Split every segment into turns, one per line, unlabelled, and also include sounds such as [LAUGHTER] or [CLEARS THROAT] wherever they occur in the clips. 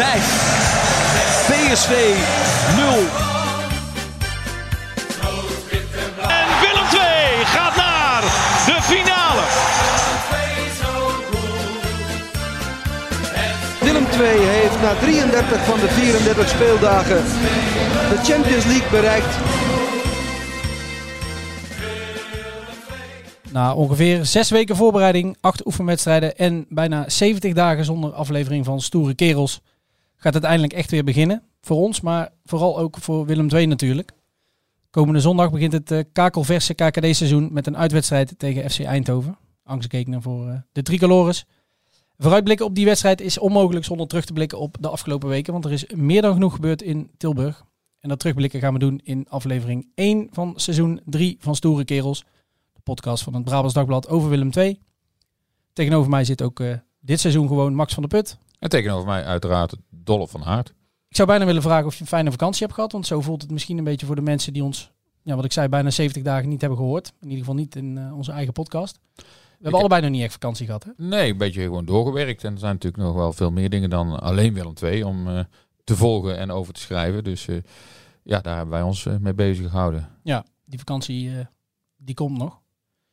5. PSV 0.
En Willem II gaat naar de finale.
Willem II heeft na 33 van de 34 speeldagen de Champions League bereikt.
Na ongeveer zes weken voorbereiding, acht oefenwedstrijden en bijna 70 dagen zonder aflevering van Stoere Kerels gaat het eindelijk echt weer beginnen. Voor ons, maar vooral ook voor Willem II natuurlijk. Komende zondag begint het uh, kakelverse KKD-seizoen met een uitwedstrijd tegen FC Eindhoven. Angstgekeken voor uh, de tricolores. Vooruitblikken op die wedstrijd is onmogelijk zonder terug te blikken op de afgelopen weken, want er is meer dan genoeg gebeurd in Tilburg. En dat terugblikken gaan we doen in aflevering 1 van seizoen 3 van Stoere Kerels podcast van het Brabants Dagblad over Willem II. Tegenover mij zit ook uh, dit seizoen gewoon Max van der Put.
En tegenover mij uiteraard Dolle van Aert.
Ik zou bijna willen vragen of je een fijne vakantie hebt gehad. Want zo voelt het misschien een beetje voor de mensen die ons, ja, wat ik zei, bijna 70 dagen niet hebben gehoord. In ieder geval niet in uh, onze eigen podcast. We hebben allebei nog niet echt vakantie gehad. Hè?
Nee, een beetje gewoon doorgewerkt. En er zijn natuurlijk nog wel veel meer dingen dan alleen Willem II om uh, te volgen en over te schrijven. Dus ja, daar hebben wij ons mee bezig gehouden.
Ja, die vakantie die komt nog.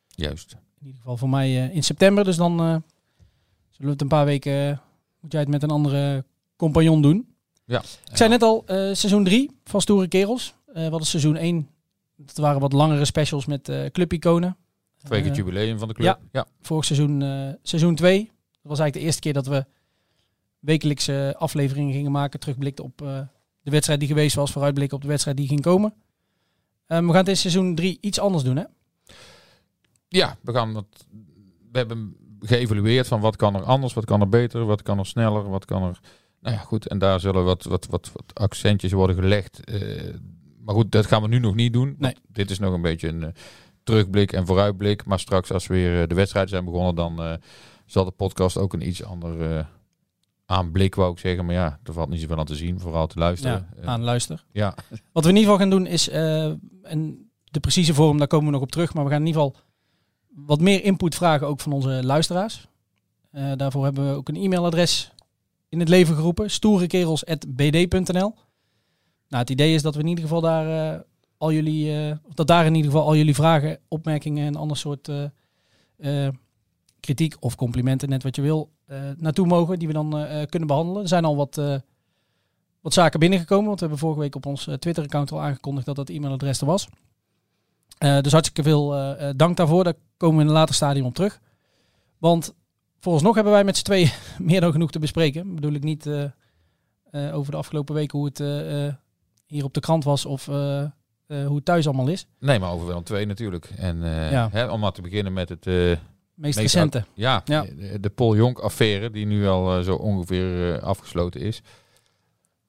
Juist.
In ieder geval voor mij in september. Dus dan zullen we het een paar weken. Moet jij het met een andere compagnon doen?
Ja.
Ik zei net al, seizoen 3 van Stoere Kerels. wat is seizoen 1? Dat waren wat langere specials met clubiconen.
Twee keer het jubileum van de club.
Ja. ja. Vorig seizoen, seizoen 2. Dat was eigenlijk de eerste keer dat we wekelijkse afleveringen gingen maken. Terugblikten op de wedstrijd die geweest was. Vooruitblikken op de wedstrijd die ging komen. we gaan dit seizoen 3 iets anders doen, hè?
Ja, we gaan het. We hebben geëvalueerd van wat kan er anders, wat kan er beter, wat kan er sneller, wat kan er. Nou ja, goed. En daar zullen wat, wat, wat, wat accentjes worden gelegd. Uh, maar goed, dat gaan we nu nog niet doen.
Nee.
Dit is nog een beetje een uh, terugblik en vooruitblik. Maar straks, als we weer uh, de wedstrijden zijn begonnen, dan zal de podcast ook een iets ander aanblik, wou ik zeggen. Maar ja, er valt niet zoveel aan te zien, vooral te luisteren.
Ja, aan luister.
Ja.
Wat we in ieder geval gaan doen is, en de precieze vorm, daar komen we nog op terug. Maar we gaan in ieder geval wat meer input vragen ook van onze luisteraars. Uh, daarvoor hebben we ook een e-mailadres in het leven geroepen. stoerekerels.bd.nl Nou, het idee is dat we in ieder geval daar uh, al jullie, uh, dat daar in ieder geval al jullie vragen, opmerkingen en ander soort kritiek of complimenten, net wat je wil, naartoe mogen, die we dan kunnen behandelen. Er zijn al wat, wat zaken binnengekomen, want we hebben vorige week op ons Twitter-account al aangekondigd dat dat e-mailadres er was. Dus hartstikke veel dank daarvoor. Daar komen we in een later stadium op terug. Want nog hebben wij met z'n tweeën [LAUGHS] meer dan genoeg te bespreken. bedoel ik niet uh, over de afgelopen weken hoe het hier op de krant was of hoe het thuis allemaal is.
Nee, maar over wel twee natuurlijk. En
ja.
hè, om maar te beginnen met het...
meest, meest recente.
Ja,
ja,
de, Paul Jonk affaire die nu al zo ongeveer afgesloten is.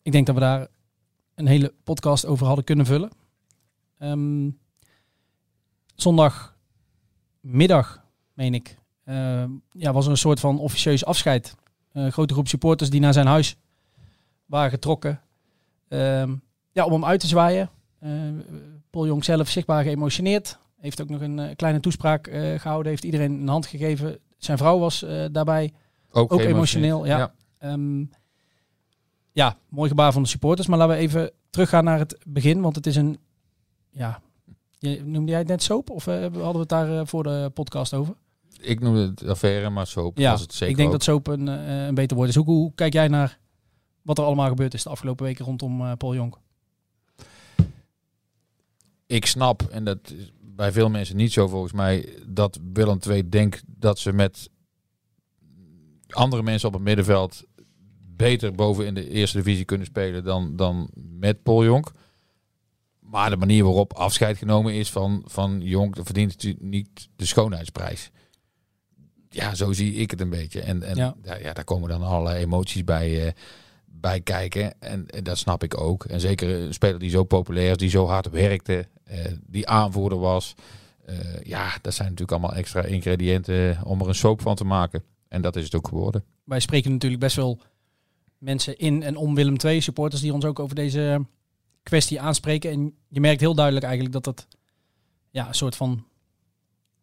Ik denk dat we daar een hele podcast over hadden kunnen vullen. Um, zondagmiddag, meen ik, ja, was er een soort van officieus afscheid. Een grote groep supporters die naar zijn huis waren getrokken. Uh, ja, om hem uit te zwaaien. Uh, Paul Jong zelf zichtbaar geëmotioneerd. Heeft ook nog een kleine toespraak gehouden. Heeft iedereen een hand gegeven. Zijn vrouw was daarbij
ook,
ook emotioneel. Ja. Ja. Ehm, ja, mooi gebaar van de supporters. Maar laten we even teruggaan naar het begin. Want het is een ja, noemde jij het net soap? Of uh, hadden we het daar uh, voor de podcast over?
Ik noemde het affaire, maar soap
ja,
was het zeker
ik denk
ook.
dat soap een, uh, een beter woord is. Hoe, hoe, kijk jij naar wat er allemaal gebeurd is de afgelopen weken rondom Paul Jonk?
Ik snap, en dat is bij veel mensen niet zo volgens mij, dat Willem II denkt dat ze met andere mensen op het middenveld beter boven in de eerste divisie kunnen spelen dan, dan met Paul Jonk. Maar de manier waarop afscheid genomen is van, van Jonk, verdient niet de schoonheidsprijs. Ja, zo zie ik het een beetje. En, en
ja.
ja, daar komen dan allerlei emoties bij, uh, bij kijken. En, en, dat snap ik ook. En zeker een speler die zo populair is, die zo hard werkte, uh, die aanvoerder was. Uh, ja, dat zijn natuurlijk allemaal extra ingrediënten om er een soap van te maken. En dat is het ook geworden.
Wij spreken natuurlijk best wel mensen in en om Willem II, supporters die ons ook over deze kwestie aanspreken. En je merkt heel duidelijk eigenlijk dat dat ja, een soort van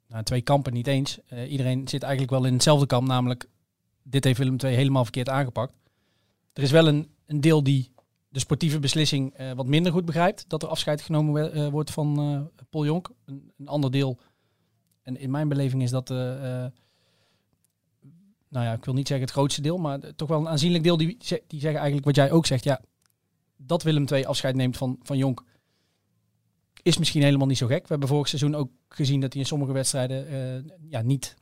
nou, twee kampen niet eens. Uh, iedereen zit eigenlijk wel in hetzelfde kamp, namelijk dit heeft Willem II helemaal verkeerd aangepakt. er is wel een, een deel die de sportieve beslissing eh, wat minder goed begrijpt. Dat er afscheid genomen eh, wordt van eh Paul Jonk. Een, een ander deel, en in mijn beleving is dat, eh, eh, nou ja, ik wil niet zeggen het grootste deel, maar toch wel een aanzienlijk deel die, die zeggen eigenlijk wat jij ook zegt. Ja, dat Willem II afscheid neemt van, van Jonk is misschien helemaal niet zo gek. We hebben vorig seizoen ook gezien dat hij in sommige wedstrijden eh, ja, niet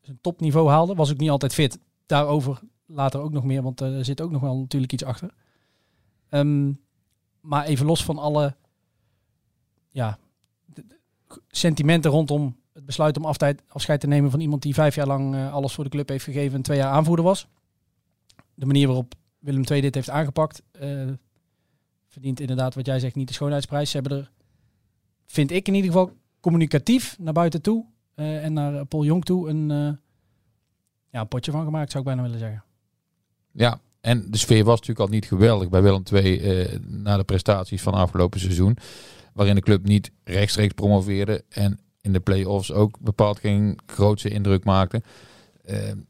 zijn topniveau haalde. Was ook niet altijd fit. Daarover later ook nog meer, want eh, er zit ook nog wel natuurlijk iets achter. Ehm, maar even los van alle ja, sentimenten rondom het besluit om aftijd, afscheid te nemen van iemand die vijf jaar lang eh, alles voor de club heeft gegeven en twee jaar aanvoerder was. De manier waarop Willem II dit heeft aangepakt, verdient inderdaad wat jij zegt niet de schoonheidsprijs. Ze hebben er, vind ik in ieder geval, communicatief naar buiten toe eh, en naar Paul Jong toe een, eh, ja, potje van gemaakt, zou ik bijna willen zeggen.
Ja, en de sfeer was natuurlijk al niet geweldig bij Willem II eh, na de prestaties van afgelopen seizoen. Waarin de club niet rechtstreeks promoveerde en in de play-offs ook bepaald geen grootse indruk maakte.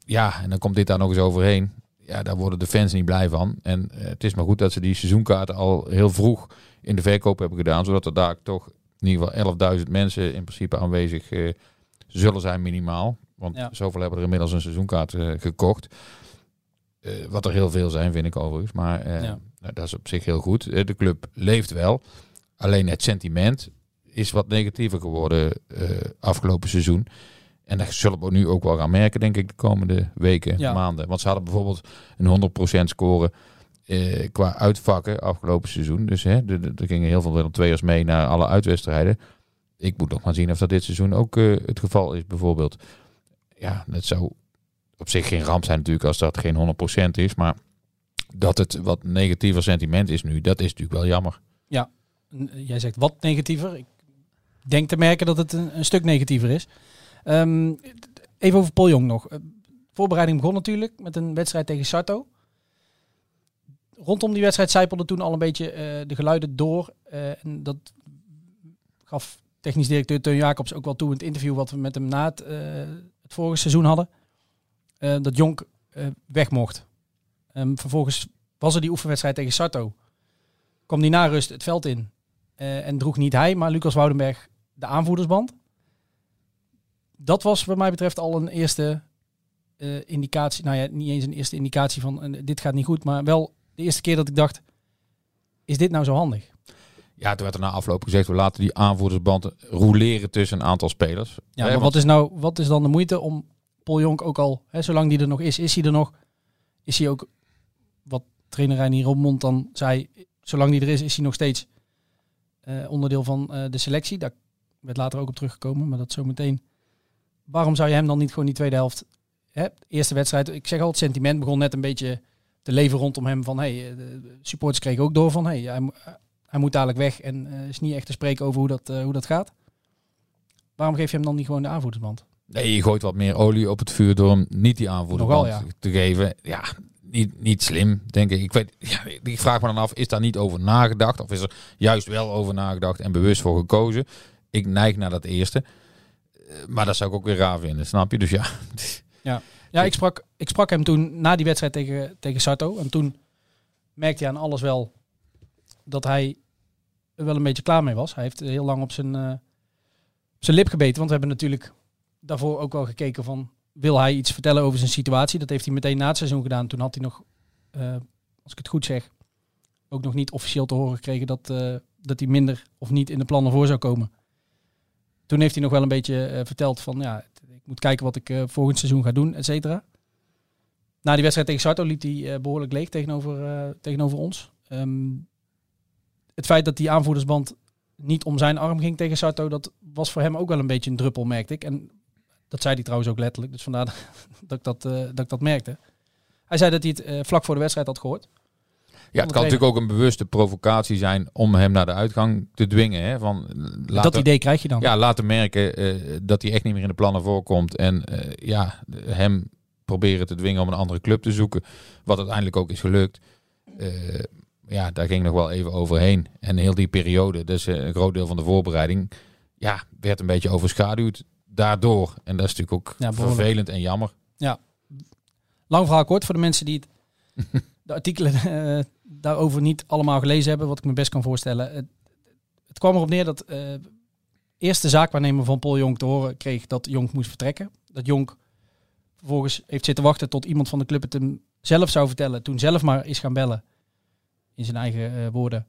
Ja, en dan komt dit daar nog eens overheen. Ja, daar worden de fans niet blij van. En het is maar goed dat ze die seizoenkaarten al heel vroeg in de verkoop hebben gedaan. Zodat er daar toch in ieder geval 11.000 mensen in principe aanwezig eh, zullen zijn minimaal. Want
Ja.
zoveel hebben er inmiddels een seizoenkaart eh, gekocht. Eh, wat er heel veel zijn, vind ik overigens. Maar
Ja.
nou, dat is op zich heel goed. De club leeft wel. Alleen het sentiment is wat negatiever geworden afgelopen seizoen. En dat zullen we nu ook wel gaan merken, denk ik, de komende weken,
Ja.
maanden. Want ze hadden bijvoorbeeld een 100% score eh, qua uitvakken afgelopen seizoen. Dus hè, er gingen heel veel Willem II'ers mee naar alle uitwedstrijden. Ik moet nog maar zien of dat dit seizoen ook eh, het geval is, bijvoorbeeld. Ja, dat zou op zich geen ramp zijn natuurlijk als dat geen 100% is. Maar dat het wat negatiever sentiment is nu, dat is natuurlijk wel jammer.
N- Jij zegt wat negatiever. Ik denk te merken dat het een, stuk negatiever is. Ehm, even over Paul Jong nog. Eh, voorbereiding begon natuurlijk met een wedstrijd tegen Sarto. Rondom die wedstrijd zijpelden toen al een beetje eh, de geluiden door. Eh, en dat gaf technisch directeur Teun Jacobs ook wel toe in het interview wat we met hem na het, eh, het vorige seizoen hadden. Dat Jonk weg mocht. Ehm, vervolgens was er die oefenwedstrijd tegen Sarto. Kwam die na rust het veld in. En droeg niet hij, maar Lucas Woudenberg de aanvoerdersband. Dat was wat mij betreft al een eerste indicatie. Nou ja, niet eens een eerste indicatie van dit gaat niet goed. Maar wel de eerste keer dat ik dacht, is dit nou zo handig?
Ja, toen werd er na afloop gezegd, we laten die aanvoerdersband roleren tussen een aantal spelers.
Ja, maar wat is, nou, wat is dan de moeite om Paul Jonk ook al, hè, zolang die er nog is, is hij er nog? Is hij ook, wat trainer Reinier Rommond dan zei, zolang die er is, is hij nog steeds eh, onderdeel van eh, de selectie. Daar werd later ook op teruggekomen, maar dat zometeen. Waarom zou je hem dan niet gewoon die tweede helft, hè, eerste wedstrijd, ik zeg al, het sentiment begon net een beetje leven rondom hem van, hey, eh, de supporters kregen ook door van, hey, hij, mo- hij moet dadelijk weg en eh, is niet echt te spreken over hoe dat, eh, hoe dat gaat. Waarom geef je hem dan niet gewoon de aanvoerdersband?
Nee, je gooit wat meer olie op het vuur door hem niet die aanvoerdersband
Nogal, ja.
te geven. Ja, niet, niet slim, denk ik. Ik, weet, ja, ik vraag me dan af, is daar niet over nagedacht? Of is er juist wel over nagedacht en bewust voor gekozen? Ik neig naar dat eerste. Eh, Maar dat zou ik ook weer raar vinden, snap je? Dus ja,
Ja, [LAUGHS] ik sprak, ik sprak hem toen na die wedstrijd tegen, tegen Sarto. En toen merkte hij aan alles wel dat hij er wel een beetje klaar mee was. Hij heeft heel lang op zijn, eh, op zijn lip gebeten. Want we hebben natuurlijk daarvoor ook wel gekeken van... Wil hij iets vertellen over zijn situatie? Dat heeft hij meteen na het seizoen gedaan. Toen had hij nog, eh, als ik het goed zeg, ook nog niet officieel te horen gekregen dat, eh, dat hij minder of niet in de plannen voor zou komen. Toen heeft hij nog wel een beetje verteld van ja, moet kijken wat ik eh, volgend seizoen ga doen, et cetera. Na die wedstrijd tegen Sarto liep hij eh, behoorlijk leeg tegenover, eh, tegenover ons. Ehm, het feit dat die aanvoerdersband niet om zijn arm ging tegen Sarto, dat was voor hem ook wel een beetje een druppel, merkte ik. En dat zei hij trouwens ook letterlijk, dus vandaar [LAUGHS] dat ik dat, dat, ik dat merkte. Hij zei dat hij het vlak voor de wedstrijd had gehoord.
Ja het kan natuurlijk ook een bewuste provocatie zijn om hem naar de uitgang te dwingen. Hè? Van, laat
dat idee krijg je dan.
Ja, laten merken eh, dat hij echt niet meer in de plannen voorkomt. En eh, ja, hem proberen te dwingen om een andere club te zoeken. Wat uiteindelijk ook is gelukt. Eh, ja, daar ging nog wel even overheen. En heel die periode, dus eh, een groot deel van de voorbereiding, ja, werd een beetje overschaduwd daardoor. En dat is natuurlijk ook
Ja,
vervelend en jammer.
Lang verhaal kort voor de mensen die het [LAUGHS] artikelen eh, daarover niet allemaal gelezen hebben, wat ik me best kan voorstellen. Het, het kwam erop neer dat eh eerst de zaakwaarnemer van Paul Jonk te horen kreeg dat Jonk moest vertrekken. Dat Jonk vervolgens heeft zitten wachten tot iemand van de club het hem zelf zou vertellen. Toen zelf maar is gaan bellen, in zijn eigen eh, woorden.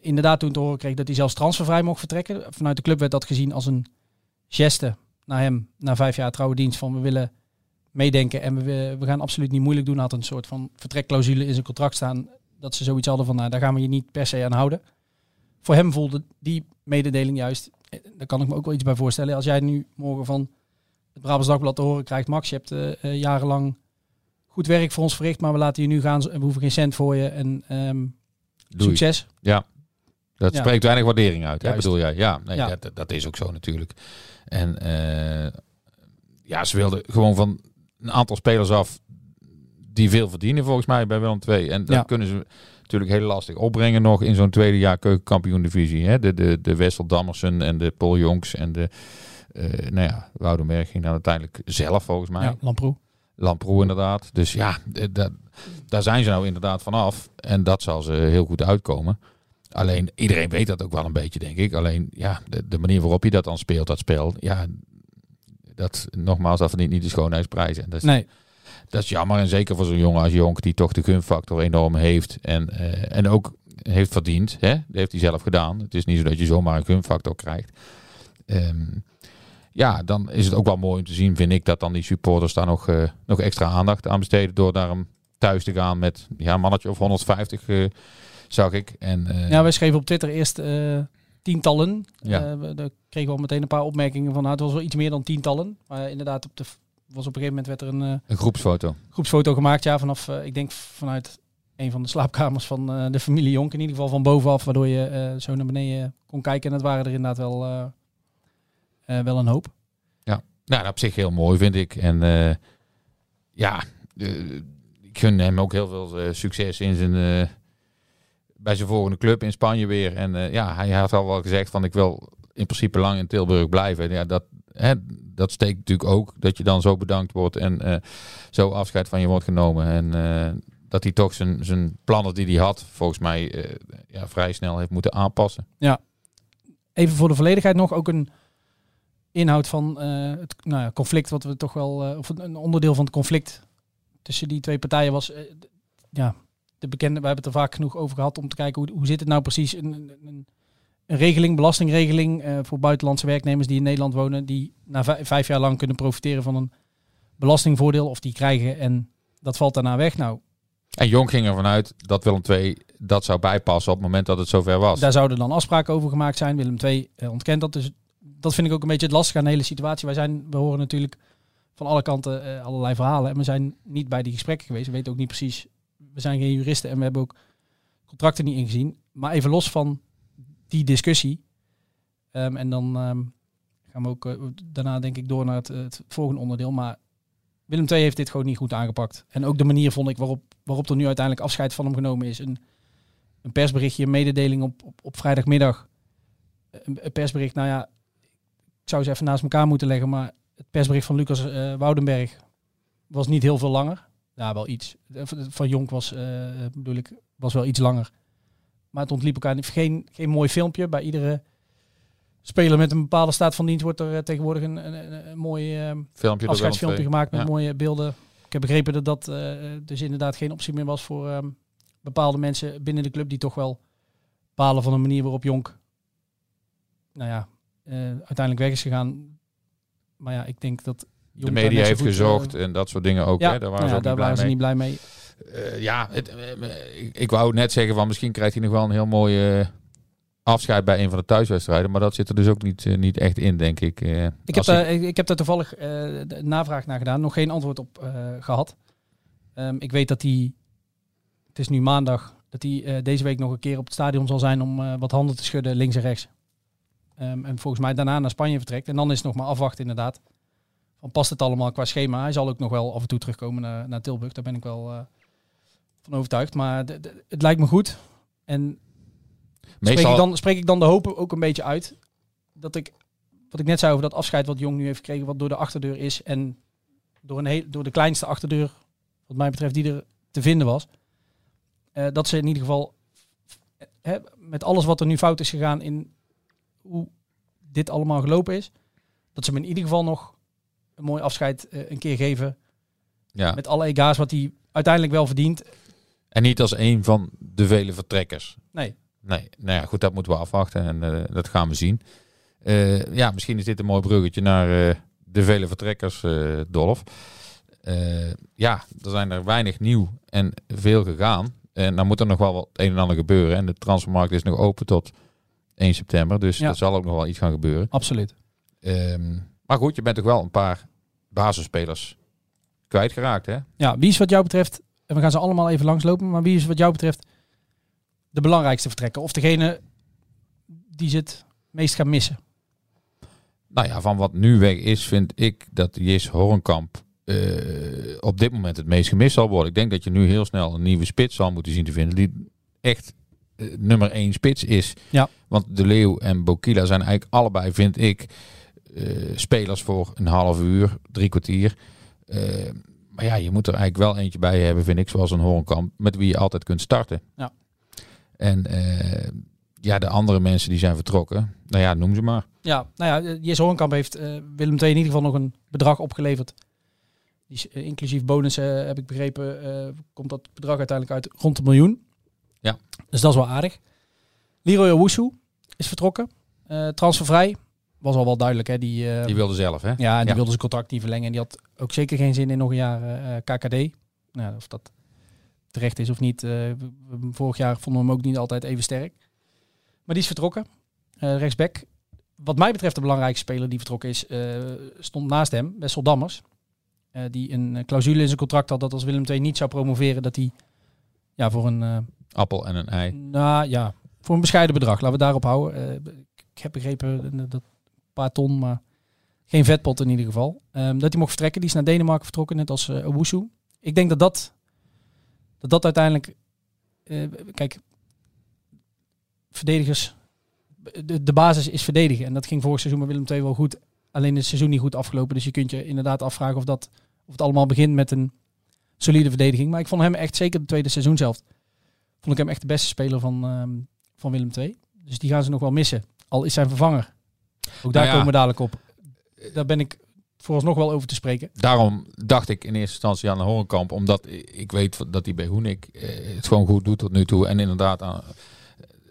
Inderdaad toen te horen kreeg dat hij zelfs transfervrij mocht vertrekken. Vanuit de club werd dat gezien als een geste naar hem, na vijf jaar trouwe dienst, van we willen meedenken en we, we gaan absoluut niet moeilijk doen. Had een soort van vertrekclausule in zijn contract staan, dat ze zoiets hadden van, nou, daar gaan we je niet per se aan houden. Voor hem voelde die mededeling juist, eh, daar kan ik me ook wel iets bij voorstellen. Als jij nu morgen van het Brabants Dagblad te horen krijgt, Max, je hebt eh, eh, jarenlang goed werk voor ons verricht, maar we laten je nu gaan we hoeven geen cent voor je en
Doei.
succes.
Ja, dat
Ja.
spreekt weinig waardering uit, hè, bedoel jij? Ja, nee,
Ja.
Dat, dat is ook zo natuurlijk. En ja, ze wilden gewoon van een aantal spelers af die veel verdienen volgens mij bij Willem II. En dat
Ja.
kunnen ze natuurlijk heel lastig opbrengen nog in zo'n tweede jaar keukenkampioen divisie. Hè? De, de, de Wessel Dammersen en de Paul Jonks en de, eh nou ja, Woudenberg ging dan uiteindelijk zelf volgens mij.
Ja, Lamproe.
Lamproe inderdaad. Dus ja, d- daar zijn ze nou inderdaad vanaf. En dat zal ze heel goed uitkomen. Alleen, iedereen weet dat ook wel een beetje, denk ik. Alleen, ja, de, de manier waarop je dat dan speelt, dat spel, ja, dat, nogmaals, dat verdient niet de schoonheidsprijs. En dat is,
Nee,
dat is jammer. En zeker voor zo'n jongen als Jonk, die toch de gunfactor enorm heeft. En, eh, en ook heeft verdiend. Hè? Dat heeft hij zelf gedaan. Het is niet zo dat je zomaar een gunfactor krijgt. Ehm, ja, dan is het ook wel mooi om te zien, vind ik, dat dan die supporters daar nog, eh, nog extra aandacht aan besteden. Door naar hem thuis te gaan met ja, een mannetje of 150, eh, zag ik. En,
Ja, wij schreven op Twitter eerst tientallen.
Ja.
Eh, we, daar kregen we al meteen een paar opmerkingen van. Nou, het was wel iets meer dan tientallen. Maar inderdaad, op de, was op een gegeven moment werd er een eh,
een groepsfoto.
groepsfoto gemaakt. Ja, vanaf, eh, ik denk vanuit een van de slaapkamers van de familie Jonk. In ieder geval van bovenaf, waardoor je zo naar beneden kon kijken. En het waren er inderdaad wel, wel een hoop.
Nou, op zich heel mooi, vind ik. En ja, ik gun hem ook heel veel succes in zijn, bij zijn volgende club in Spanje weer. En eh, ja, hij had al wel gezegd van ik wil in principe lang in Tilburg blijven. Ja, dat, hè, dat steekt natuurlijk ook dat je dan zo bedankt wordt en eh, zo afscheid van je wordt genomen. En eh, dat hij toch zijn, zijn plannen die hij had, volgens mij ja, vrij snel heeft moeten aanpassen.
Even voor de volledigheid nog ook een inhoud van het nou ja, conflict, wat we toch wel, of een onderdeel van het conflict tussen die twee partijen was. ja, de bekende, we hebben het er vaak genoeg over gehad om te kijken hoe, hoe zit het nou precies. Een, een, een, regeling, belastingregeling eh, voor buitenlandse werknemers die in Nederland wonen, die na vij- vijf jaar lang kunnen profiteren van een belastingvoordeel of die krijgen en dat valt daarna weg. Nou,
En Jong ging ervan uit dat Willem II dat zou bijpassen op het moment dat het zover was.
Daar zouden dan afspraken over gemaakt zijn. Willem II eh, ontkent dat. Dus dat vind ik ook een beetje het lastige aan de hele situatie. Wij zijn, we horen natuurlijk van alle kanten eh, allerlei verhalen. En we zijn niet bij die gesprekken geweest. We weten ook niet precies. We zijn geen juristen en we hebben ook contracten niet ingezien. Maar even los van die discussie. ehm, en dan ehm, gaan we ook eh, daarna denk ik door naar het, het volgende onderdeel. Maar Willem II heeft dit gewoon niet goed aangepakt. En ook de manier vond ik waarop, waarop er nu uiteindelijk afscheid van hem genomen is. Een, een persberichtje, een mededeling op, op, op vrijdagmiddag. Een, persbericht, nou ja, ik zou ze even naast elkaar moeten leggen, maar het persbericht van Lucas eh, Woudenberg was niet heel veel langer. Ja, wel iets. Eh, Van- Jonk was, eh, bedoel ik, was wel iets langer. Maar het ontliep elkaar niet. Geen, geen mooi filmpje. Bij iedere speler met een bepaalde staat van dienst wordt er eh, tegenwoordig een, een, mooi
Filmpje
afscheidsfilmpje gemaakt met
Ja.
mooie beelden. Ik heb begrepen dat dat dus inderdaad geen optie meer was voor ehm, bepaalde mensen binnen de club die toch wel bepalen van de manier waarop Jonk nou ja, uiteindelijk weg is gegaan. Maar ja, ik denk dat
De media heeft
goed,
gezocht
eh,
en dat soort dingen ook.
ja,
hè? Daar waren
nou
ze
daar
niet blij
waren ze
mee.
niet blij mee.
Eh, ja, het, eh, eh, ik, ik wou net zeggen van misschien krijgt hij nog wel een heel mooi eh, afscheid bij een van de thuiswedstrijden. Maar dat zit er dus ook niet, eh, niet echt in, denk ik. eh.
Ik heb, ik, ik heb daar toevallig eh, navraag naar gedaan. Nog geen antwoord op eh, gehad. Ehm, ik weet dat hij, het is nu maandag, dat hij eh, deze week nog een keer op het stadion zal zijn om eh, wat handen te schudden links en rechts. Ehm, en volgens mij daarna naar Spanje vertrekt. En dan is het nog maar afwachten inderdaad. Van past het allemaal qua schema? Hij zal ook nog wel af en toe terugkomen naar, naar Tilburg. Daar ben ik wel eh, van overtuigd. Maar de- de- het lijkt me goed. En spreek ik, dan, spreek ik dan de hoop ook een beetje uit. Dat ik, wat ik net zei over dat afscheid wat Jong nu heeft gekregen, wat door de achterdeur is. En door, een heel, door de kleinste achterdeur, wat mij betreft, die er te vinden was. eh, dat ze in ieder geval eh, hè, met alles wat er nu fout is gegaan in hoe dit allemaal gelopen is, dat ze hem in ieder geval nog een mooi afscheid eh, een keer geven.
Ja.
Met alle ega's wat hij uiteindelijk wel verdient.
En niet als een van de vele vertrekkers.
Nee.
Nee, nou ja, goed, dat moeten we afwachten en eh, dat gaan we zien. Eh, ja, misschien is dit een mooi bruggetje naar de vele vertrekkers, Dolf. Ja, er zijn er weinig nieuw en veel gegaan. En dan moet er nog wel wat een en ander gebeuren. En de transfermarkt is nog open tot 1 september, dus
Ja.
er zal ook nog wel iets gaan gebeuren.
Absoluut.
Ehm, maar goed, je bent toch wel een paar basisspelers kwijtgeraakt, hè?
Ja, wie is wat jou betreft, en we gaan ze allemaal even langslopen, maar wie is wat jou betreft de belangrijkste vertrekker? Of degene die ze het meest gaan missen?
Nou ja, van wat nu weg is, vind ik dat Jis Hornkamp eh, op dit moment het meest gemist zal worden. Ik denk dat je nu heel snel een nieuwe spits zal moeten zien te vinden. Die echt eh, nummer één spits is.
Ja.
Want De Leeuw en Bokila zijn eigenlijk allebei, vind ik, spelers voor een half uur, drie kwartier. Eh, maar ja, je moet er eigenlijk wel eentje bij hebben, vind ik, zoals een Hornkamp, met wie je altijd kunt starten.
Ja.
En eh, ja, de andere mensen die zijn vertrokken, nou ja, noem ze maar.
Ja, nou ja, Jesse Hoornkamp heeft eh, Willem II in ieder geval nog een bedrag opgeleverd. Die eh, inclusief bonus, eh, heb ik begrepen, eh, komt dat bedrag uiteindelijk uit rond een miljoen.
Ja.
Dus dat is wel aardig. Leroy Owusu is vertrokken. Eh, transfervrij. Was al wel duidelijk, hè. Die, eh,
Die wilde zelf, hè?
ja, en die
ja.
wilde zijn contract niet verlengen. En die had ook zeker geen zin in nog een jaar eh, KKD. Nou, of dat terecht is of niet. eh, vorig jaar vonden we hem ook niet altijd even sterk. Maar die is vertrokken. Eh rechtsback. Wat mij betreft de belangrijkste speler die vertrokken is, eh, stond naast hem, Wessel Dammers. Eh, die een eh, clausule in zijn contract had dat als Willem II niet zou promoveren, dat hij ja, voor een eh,
Appel en een ei.
nou ja, voor een bescheiden bedrag. Laten we daarop houden. Eh, ik heb begrepen eh, dat paar ton, maar geen vetpot in ieder geval. Ehm, dat hij mocht vertrekken. Die is naar Denemarken vertrokken, net als uh. Ik denk dat dat, dat, dat uiteindelijk... eh, kijk, verdedigers... De, de basis is verdedigen. En dat ging vorig seizoen met Willem II wel goed. Alleen het seizoen niet goed afgelopen. Dus je kunt je inderdaad afvragen of, dat, of het allemaal begint met een solide verdediging. Maar ik vond hem echt, zeker het tweede seizoen zelf, vond ik hem echt de beste speler van, ehm, van Willem II. Dus die gaan ze nog wel missen. Al is zijn vervanger. Ook daar
Nou ja.
komen we dadelijk op. Daar ben ik vooralsnog wel over te spreken.
Daarom dacht ik in eerste instantie aan de Horenkamp. Omdat ik weet dat hij bij Hoenik eh, het gewoon goed doet tot nu toe. En inderdaad, aan,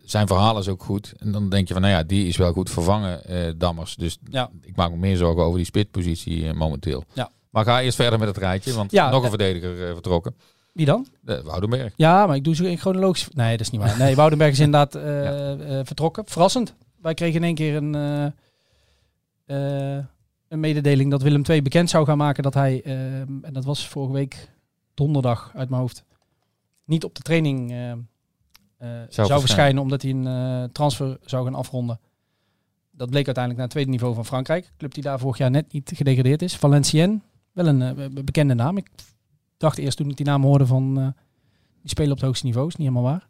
zijn verhaal is ook goed. En dan denk je van, nou ja, die is wel goed vervangen, eh, Dammers. Dus
Ja.
ik maak me meer zorgen over die spitpositie eh, momenteel.
Ja.
Maar ga eerst verder met het rijtje. Want
Ja,
nog een
eh,
verdediger eh, vertrokken.
Wie dan?
De Woudenberg.
Ja, maar ik doe ze in chronologisch. Nee, dat is niet waar. Nee, Woudenberg is inderdaad eh, [LAUGHS] eh, vertrokken. Verrassend. Wij kregen in één keer een, eh, eh, een mededeling dat Willem II bekend zou gaan maken dat hij, eh, en dat was vorige week donderdag uit mijn hoofd, niet op de training eh, eh, zou,
verschijnen.
verschijnen omdat hij een eh, transfer zou gaan afronden. Dat bleek uiteindelijk naar het tweede niveau van Frankrijk. Club die daar vorig jaar net niet gedegradeerd is. Valenciennes, wel een eh, be- bekende naam. Ik dacht eerst toen ik die naam hoorde van eh, die spelen op het hoogste niveau. Is niet helemaal waar.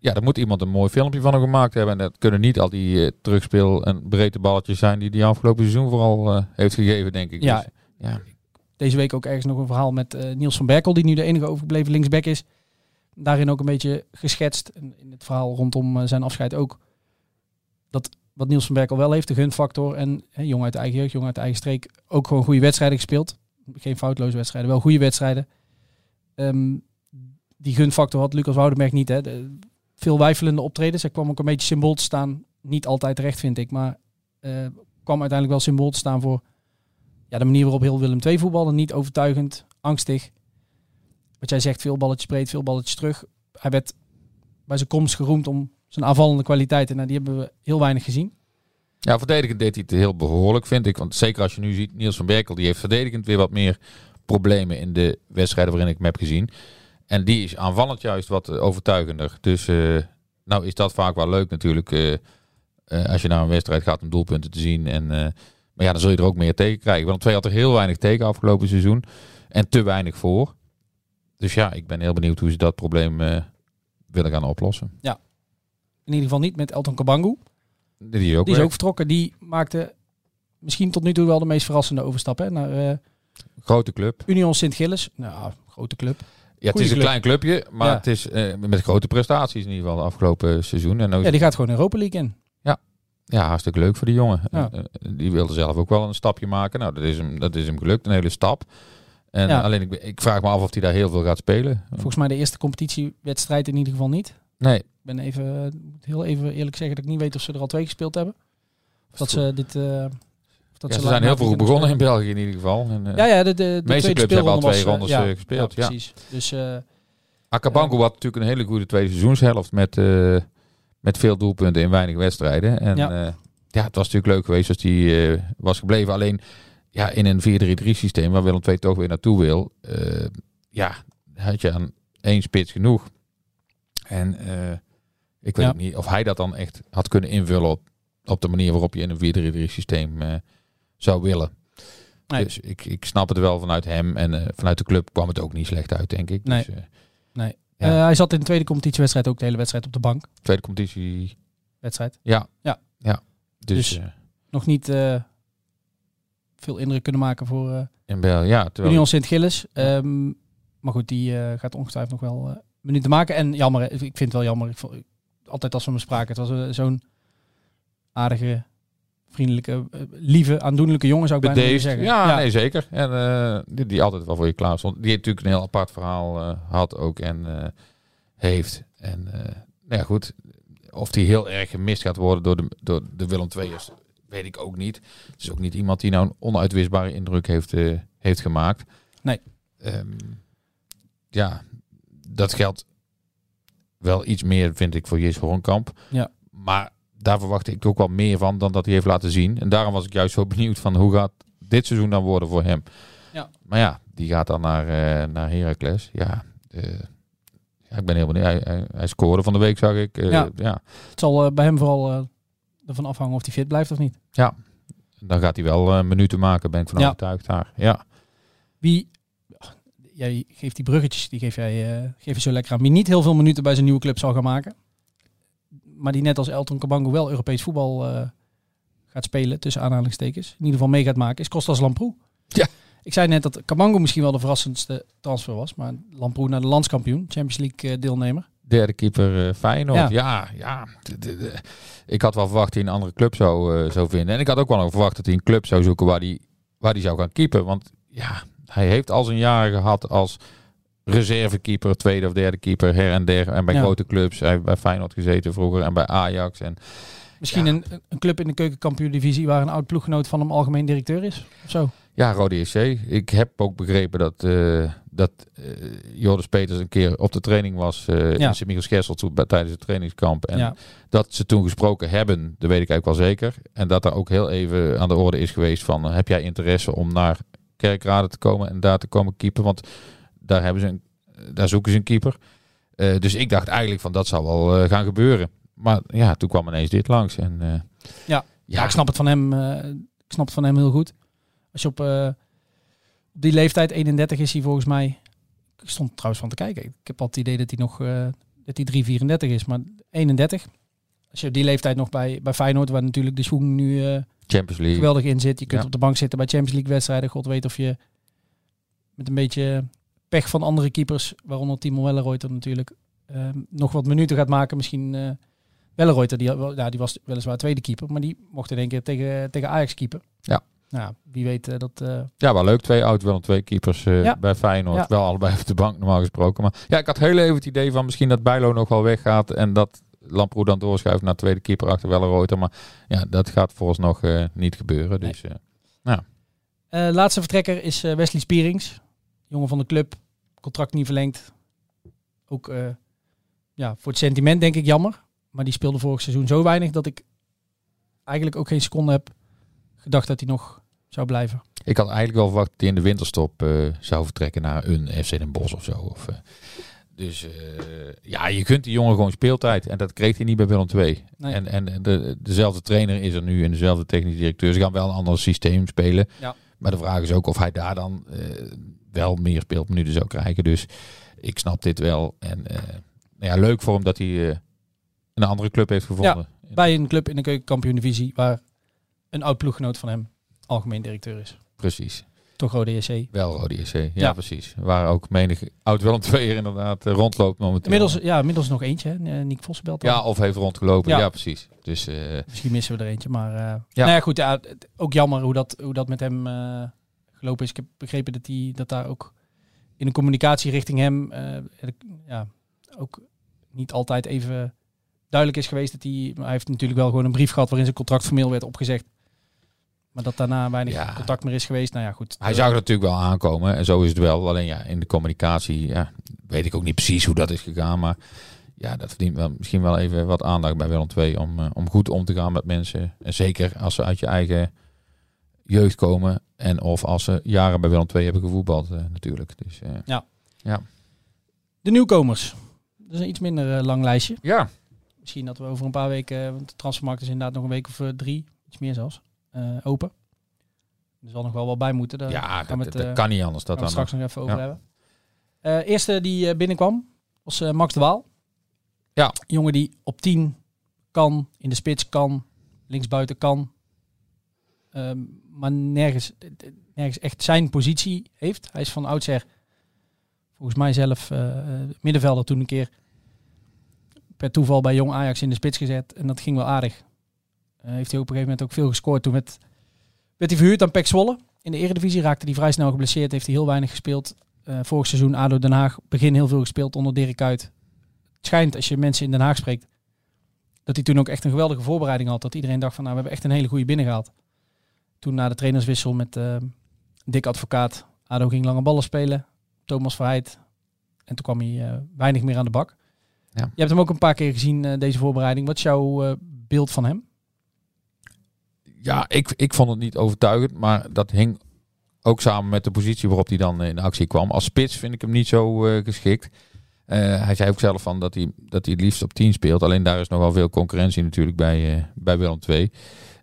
Ja, daar moet iemand een mooi filmpje van hem gemaakt hebben. En dat kunnen niet al die eh, terugspeel- en breedte balletjes zijn die die afgelopen seizoen vooral eh, heeft gegeven, denk ik.
Ja.
Dus, ja.
Deze week ook ergens nog een verhaal met eh, Niels van Berkel, die nu de enige overgebleven linksback is. Daarin ook een beetje geschetst. En in het verhaal rondom zijn afscheid ook. Dat wat Niels van Berkel wel heeft, de gunfactor. En jong uit de eigen jeugd, jong uit de eigen streek. Ook gewoon goede wedstrijden gespeeld. Geen foutloze wedstrijden, wel goede wedstrijden. Ehm, die gunfactor had Lucas Woudenberg niet. Hè. De- veel wijfelende optredens. Hij kwam ook een beetje symbool te staan. Niet altijd terecht, vind ik. Maar eh, kwam uiteindelijk wel symbool te staan voor ja, de manier waarop heel Willem II voetballen. Niet overtuigend, angstig. Wat jij zegt, veel balletjes breed, veel balletjes terug. Hij werd bij zijn komst geroemd om zijn aanvallende kwaliteiten. Nou, die hebben we heel weinig gezien.
Ja, verdedigend deed hij het heel behoorlijk, vind ik. Want zeker als je nu ziet, Niels van Berkel, die heeft verdedigend weer wat meer problemen in de wedstrijden waarin ik hem heb gezien. En die is aanvallend juist wat eh, overtuigender. Dus eh, nou is dat vaak wel leuk natuurlijk. eh, als je naar een wedstrijd gaat om doelpunten te zien. En, maar ja, dan zul je er ook meer tegen krijgen. Want twee had er heel weinig tegen afgelopen seizoen. En te weinig voor. Dus ja, ik ben heel benieuwd hoe ze dat probleem willen gaan oplossen.
In ieder geval niet met Elton Kabangu.
Die is ook
Die is ook vertrokken. Die maakte misschien tot nu toe wel de meest verrassende overstap hè, naar
Grote club.
Union Sint-Gilles. Nou, grote club.
Ja, het is een klein clubje, maar
Ja.
het is eh, met grote prestaties in ieder geval de afgelopen seizoen. En ook,
Ja, die gaat gewoon Europa League in.
ja, hartstikke leuk voor die jongen.
Ja.
Eh, eh, die wilde zelf ook wel een stapje maken. Nou, dat is hem, dat is hem gelukt, een hele stap. En
Ja.
alleen, ik, ik vraag me af of hij daar heel veel gaat spelen.
Volgens mij de eerste competitiewedstrijd in ieder geval niet.
Nee,
Ik ben even, moet heel even eerlijk zeggen dat ik niet weet of ze er al twee gespeeld hebben. Of dat ze dit... dat
ja, ze zijn heel vroeg begonnen in. België in ieder geval. En, eh,
Ja, ja, de, de, de,
meeste clubs hebben al twee rondes,
ja,
eh, gespeeld, ja.
precies. Dus eh,
Akabango had natuurlijk een hele goede tweede seizoenshelft met, eh, met veel doelpunten in weinig wedstrijden. En
Ja.
ja, het was natuurlijk leuk geweest als die eh, was gebleven. Alleen ja, in een 4-3-3 systeem waar Willem II toch weer naartoe wil, eh, ja, had je aan één spits genoeg. En eh, ik weet niet of hij dat dan echt had kunnen invullen op, op de manier waarop je in een 4-3-3 systeem eh, zou willen.
Nee.
Dus ik, ik snap het wel vanuit hem en eh, vanuit de club kwam het ook niet slecht uit, denk ik.
Nee.
Dus, eh,
nee.
Ja.
Eh, hij zat in de tweede competitiewedstrijd ook de hele wedstrijd op de bank.
tweede competitie
Wedstrijd.
Ja.
Ja.
ja. Dus,
Dus- Nog niet veel indruk kunnen maken voor
in Bel, ja, terwijl
Union Sint-Gilles. Ehm, maar goed, die gaat ongetwijfeld nog wel minuten maken. En jammer, ik vind het wel jammer. Ik vond, altijd als we me spraken, het was zo'n aardige, vriendelijke, eh, lieve, aandoenlijke jongen zou ik bijna
bedeesd.
zeggen.
Ja, nee, zeker. En die, die altijd wel voor je klaar stond. Die natuurlijk een heel apart verhaal eh, had ook en eh, heeft. En nou ja, goed. Of die heel erg gemist gaat worden door de, door de Willem II'ers, weet ik ook niet. Het is ook niet iemand die nou een onuitwisbare indruk heeft, heeft gemaakt.
Nee.
Ehm, ja, dat geldt wel iets meer, vind ik, voor Jis Hoornkamp.
Ja.
Maar daar verwacht ik ook wel meer van dan dat hij heeft laten zien. En daarom was ik juist zo [LAUGHS] benieuwd van hoe gaat dit seizoen dan worden voor hem.
Ja.
Maar ja, die gaat dan naar, eh naar Heracles. Ja, eh, ja, ik ben heel benieuwd. Hij, hij, hij scoorde van de week, zag ik. Eh,
Ja.
ja.
Het zal bij hem vooral ervan afhangen of hij fit blijft of niet.
Dan gaat hij wel minuten maken, ben ik van
Ja.
overtuigd daar. Ja.
Wie, jij geeft die bruggetjes, die geef jij geef je zo lekker aan. Wie niet heel veel minuten bij zijn nieuwe club zal gaan maken. Maar die net als Elton Cabango wel Europees voetbal eh, gaat spelen, tussen aanhalingstekens. In ieder geval mee gaat maken, is Kostas Lamproe.
Ja.
Ik zei net dat Cabango misschien wel de verrassendste transfer was. Maar Lamproe naar de landskampioen, Champions League eh, deelnemer.
Derde keeper eh Feyenoord.
Ja.
Ja, ja. Ik had wel verwacht dat hij een andere club zou, zou vinden. En ik had ook wel verwacht dat hij een club zou zoeken waar hij, waar hij zou gaan keepen. Want ja, hij heeft al zijn jaren gehad als reservekeeper, tweede of derde keeper, her en der. En bij
Ja.
grote clubs. Hij heeft bij Feyenoord gezeten vroeger en bij Ajax. En
Misschien
Ja.
een, een club in de keukenkampioen-divisie waar een oud ploeggenoot van hem algemeen directeur is. Of zo.
ja, Rode SC. Ik heb ook begrepen dat, eh dat eh Joris Peters een keer op de training was eh
Ja.
in bij- tijdens het trainingskamp. En
ja.
dat ze toen gesproken hebben, dat weet ik eigenlijk wel zeker. En dat er ook heel even aan de orde is geweest van, heb jij interesse om naar Kerkrade te komen en daar te komen keeper? Want daar, hebben ze een, daar zoeken ze een keeper. Eh, dus ik dacht eigenlijk van, dat zal wel eh, gaan gebeuren. Maar ja, toen kwam ineens dit langs. En, eh,
Ja. Ja, ik snap het van hem. eh, ik snap het van hem heel goed. Als je op, eh, die leeftijd 31 is hij volgens mij. Ik stond trouwens van te kijken. Ik heb al het idee dat hij nog eh, dat hij 334 is, maar 31. Als je op die leeftijd nog bij, bij Feyenoord, waar natuurlijk de schoen nu eh,
Champions League.
geweldig in zit. Je kunt
Ja.
op de bank zitten bij Champions League wedstrijden. God weet of je met een beetje pech van andere keepers, waaronder Timo Welleroyter natuurlijk, eh, nog wat minuten gaat maken. Misschien Welleroyter, die, ja, die was weliswaar tweede keeper, maar die mocht in één keer tegen, tegen Ajax keeper.
Ja.
Nou, wie weet eh, dat... eh,
Ja, wel leuk. Twee oud, wel twee keepers
Ja.
bij Feyenoord.
Ja.
Wel allebei [LAUGHS] op de bank normaal gesproken. Maar ja, ik had heel even het idee van misschien dat Bijlo nog wel weggaat. En dat Lamproe dan doorschuift naar tweede keeper achter Welleroyter. Maar ja, dat gaat vooralsnog eh niet gebeuren. Dus eh,
eh, laatste vertrekker is Wesley Spierings, jongen van de club, contract niet verlengd. Ook eh, ja, voor het sentiment denk ik jammer. Maar die speelde vorig seizoen zo weinig dat ik eigenlijk ook geen seconde heb gedacht dat hij nog zou blijven.
ik had eigenlijk wel verwacht dat hij in de winterstop eh, zou vertrekken naar een FC Den Bosch of zo. Of, eh, dus ja, je kunt die jongen gewoon speeltijd. En dat kreeg hij niet bij Willem II.
Nee.
En, en de, dezelfde trainer is er nu en dezelfde technische directeur. Ze gaan wel een ander systeem spelen.
Ja.
Maar de vraag is ook of hij daar dan wel meer speelminuten zou krijgen. Dus ik snap dit wel. En nou ja, leuk voor hem dat hij eh, een andere club heeft gevonden.
Bij een club in de keukenkampioen divisie waar een oud ploeggenoot van hem algemeen directeur is.
Precies.
Toch Rode JC.
Wel Rode JC, ja,
Ja.
precies. Waar ook menig oud Willem II [LAUGHS] inderdaad eh, rondloopt momenteel.
Inmiddels, ja, inmiddels nog eentje. Hè? Nick Vos belt dan.
Ja, of heeft rondgelopen.
Ja.
Ja, precies. Dus
Misschien missen we er eentje, maar...
Ja.
Nou ja, goed. Ja, ook jammer hoe dat, hoe dat met hem gelopen is. Ik heb begrepen dat, hij dat daar ook in de communicatie richting hem... eh, ja, ook niet altijd even duidelijk is geweest. Dat hij, hij heeft natuurlijk wel gewoon een brief gehad waarin zijn contract formeel werd opgezegd. Maar dat daarna weinig
Ja.
contact meer is geweest. Nou ja, goed.
hij zag het natuurlijk wel aankomen. En zo is het wel. Alleen ja, in de communicatie ja, weet ik ook niet precies hoe dat is gegaan. Maar ja, dat verdient wel, misschien wel even wat aandacht bij Willem II. Om, eh, om goed om te gaan met mensen. En zeker als ze uit je eigen jeugd komen. En of als ze jaren bij Willem II hebben gevoetbald eh, natuurlijk. Dus eh,
De nieuwkomers. Dat is een iets minder eh, lang lijstje.
ja,
Misschien dat we over een paar weken, want de transfermarkt is inderdaad nog een week of drie, iets meer zelfs, open. Er zal nog wel wat bij moeten. Daar
ja
gaan
dat,
het,
dat kan niet anders. Dat
gaan we
dan
straks nog even over
Ja.
hebben. Eerste die binnenkwam was Max de Waal.
Ja.
Een jongen die op 10 kan, in de spits kan, linksbuiten kan. Ehm, maar nergens, nergens echt zijn positie heeft. Hij is van oudsher, volgens mij zelf, eh, eh, middenvelder toen een keer per toeval bij Jong Ajax in de spits gezet. En dat ging wel aardig. Eh, heeft hij op een gegeven moment ook veel gescoord. Toen werd, werd hij verhuurd aan Pek Zwolle. In de Eredivisie raakte hij vrij snel geblesseerd. Heeft hij heel weinig gespeeld. Vorig seizoen ADO Den Haag. Begin heel veel gespeeld onder Dirk Kuyt. Het schijnt, als je mensen in Den Haag spreekt, dat hij toen ook echt een geweldige voorbereiding had. Dat iedereen dacht van, nou, we hebben echt een hele goede binnengehaald. Toen na de trainerswissel met uh, Dick Advocaat, ADO ging lange ballen spelen, Thomas Verheid. En toen kwam hij eh, weinig meer aan de bak.
Ja.
Je hebt hem ook een paar keer gezien, eh, deze voorbereiding. Wat is jouw beeld van hem?
Ja, ik, ik vond het niet overtuigend, maar dat hing ook samen met de positie waarop hij dan in actie kwam. Als spits vind ik hem niet zo geschikt. Hij zei ook zelf van dat hij, dat hij het liefst op 10 speelt. Alleen daar is nogal veel concurrentie natuurlijk bij, uh, bij Willem 2.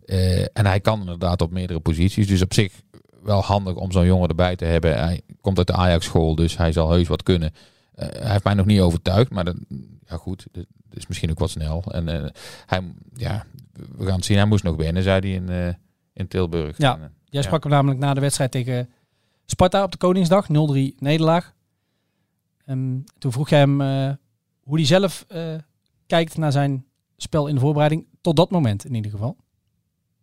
Eh, en hij kan inderdaad op meerdere posities. Dus op zich wel handig om zo'n jongen erbij te hebben. Hij komt uit de Ajax-school, dus hij zal heus wat kunnen. Eh, hij heeft mij nog niet overtuigd, maar dat, ja goed, dat is misschien ook wat snel. En eh, hij, ja, we gaan het zien. Hij moest nog binnen, zei hij in, in Tilburg.
Ja, jij sprak hem namelijk na de wedstrijd tegen Sparta op de Koningsdag, 0-3 nederlaag. Um, toen vroeg jij hem hoe hij zelf kijkt naar zijn spel in de voorbereiding. Tot dat moment in ieder geval.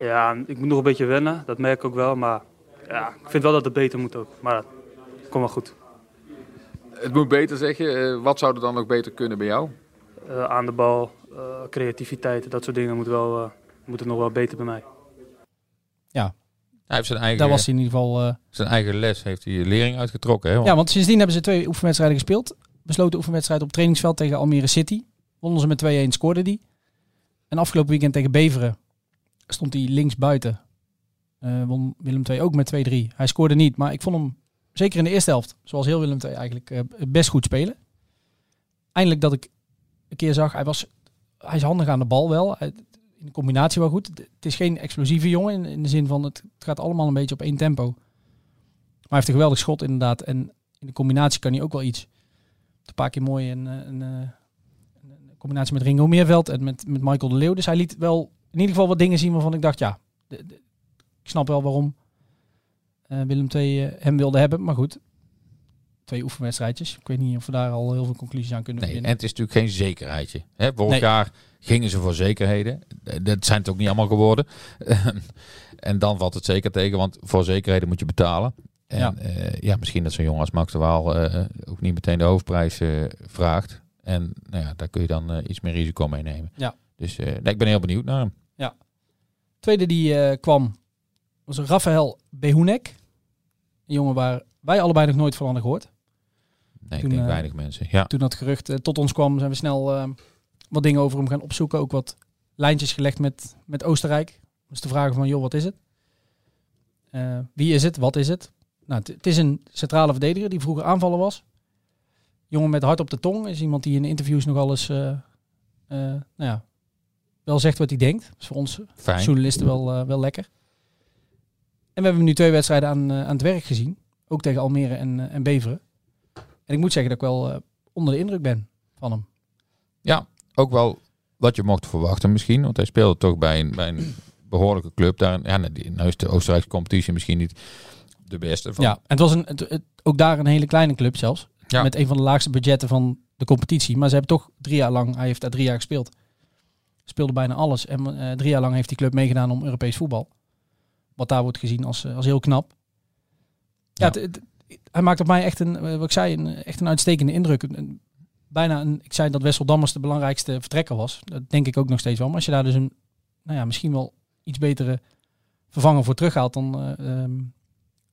Ja, ik moet nog een beetje wennen, dat merk ik ook wel. Maar ja, ik vind wel dat het beter moet ook. Maar dat komt wel goed.
Het moet beter, zeg je. Eh, wat zou er dan ook beter kunnen bij jou?
Eh, aan de bal, eh, creativiteit, dat soort dingen moet wel, eh, moeten nog wel beter bij mij.
Hij heeft zijn eigen,
Daar was hij in ieder geval... eh,
zijn eigen les, heeft hij lering uitgetrokken. Hè? Want-
ja, want sindsdien hebben ze twee oefenwedstrijden gespeeld. Besloten oefenwedstrijd op trainingsveld tegen Almere City. Wonnen ze met 2-1, scoorde die. En afgelopen weekend tegen Beveren stond hij links buiten. Eh, won Willem II ook met 2-3. Hij scoorde niet, maar ik vond hem zeker in de eerste helft, zoals heel Willem II eigenlijk, eh, best goed spelen. Eindelijk dat ik een keer zag, hij, was, hij is handig aan de bal wel. In de combinatie wel goed. Het is geen explosieve jongen in, de zin van het, het gaat allemaal een beetje op één tempo. Maar hij heeft een geweldig schot inderdaad. En in de combinatie kan hij ook wel iets. Een paar keer mooi een, een, een combinatie met Ringo Meerveld en met, met Michael de Leeuw. Dus hij liet wel in ieder geval wat dingen zien waarvan ik dacht, ja, de- de- ik snap wel waarom eh, Willem II eh, hem wilde hebben. Maar goed, twee oefenwedstrijdjes. Ik weet niet of we daar al heel veel conclusies aan kunnen
Nee, en het is natuurlijk geen zekerheidje. Hè? Vorig
Nee.
jaar gingen ze voor zekerheden. Eh, Dat zijn het ook niet allemaal geworden. [LAUGHS] en dan valt het zeker tegen, want voor zekerheden moet je betalen. En
Ja.
ja, ja misschien dat zo'n jongen als Max de Waal ook niet meteen de hoofdprijs vraagt. En nou ja, daar kun je dan iets meer risico mee nemen.
Ja.
Dus nee, ik ben heel benieuwd naar hem.
Tweede die eh, kwam was Rafael Behunek. Een jongen waar wij allebei nog nooit van hadden gehoord.
Nee,
Toen,
ik denk
eh,
weinig mensen. Ja.
Toen dat gerucht eh, tot ons kwam, zijn we snel wat dingen over hem gaan opzoeken. Ook wat lijntjes gelegd met, met Oostenrijk. Dus de vragen van, joh, wat is het? Wie is het? Wat is het? Nou, het- is een centrale verdediger die vroeger aanvaller was. Jongen met hart op de tong. Is iemand die in interviews nog alles nou ja, wel zegt wat hij denkt. Dat is voor ons
Fijn.
journalisten wel, eh, wel lekker. En we hebben nu twee wedstrijden aan, eh, aan het werk gezien. Ook tegen Almere en, eh, en Beveren. En ik moet zeggen dat ik wel onder de indruk ben van hem.
Ja, ook wel wat je mocht verwachten misschien. Want hij speelde toch bij een, bij een behoorlijke club. Daar, ja, nou, nou is de Oostenrijkse competitie misschien niet de beste. Van,
Ja, en het was een, het- het- ook daar een hele kleine club zelfs.
Ja.
Met een van de laagste budgetten van de competitie. Maar ze hebben toch drie jaar lang, hij heeft daar drie jaar gespeeld. Speelde bijna alles. En eh, drie jaar lang heeft die club meegedaan om Europees voetbal. Wat daar wordt gezien als, eh, als heel knap. Ja,
Ja.
het- het- hij maakt op mij echt een, eh, wat ik zei, een, echt een uitstekende indruk. Een- bijna een, ik zei dat Wessel Dammers de belangrijkste vertrekker was. Dat denk ik ook nog steeds wel. Maar als je daar dus een, nou ja, misschien wel iets betere vervanger voor terughaalt, dan, eh, ehm,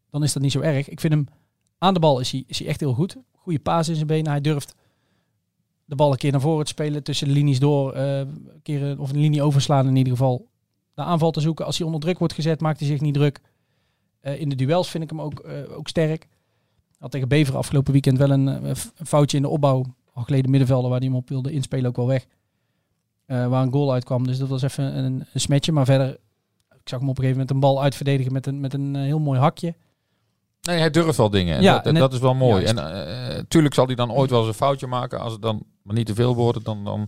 dan is dat niet zo erg. Ik vind hem aan de bal is hij, is hij echt heel goed. Goede paas in zijn benen. Hij durft de bal een keer naar voren te spelen, tussen de linies door, een- of een linie overslaan in ieder geval. De aanval te zoeken. Als hij onder druk wordt gezet, maakt hij zich niet druk. Eh, in de duels vind ik hem ook, eh, ook sterk. Had tegen Bever afgelopen weekend wel een, eh, een foutje in de opbouw. Al geleden middenvelder waar hij hem op wilde inspelen ook wel weg. Waar een goal uitkwam. Dus dat was even een, een smetje. Maar verder, ik zag hem op een gegeven moment een bal uitverdedigen met een, met een heel mooi hakje.
Nee, hij durft wel dingen. En
Ja,
dat,
en
dat is wel mooi.
Juist.
En eh, tuurlijk zal hij dan ooit wel eens een foutje maken. Als het dan maar niet te veel wordt. Dan, dan,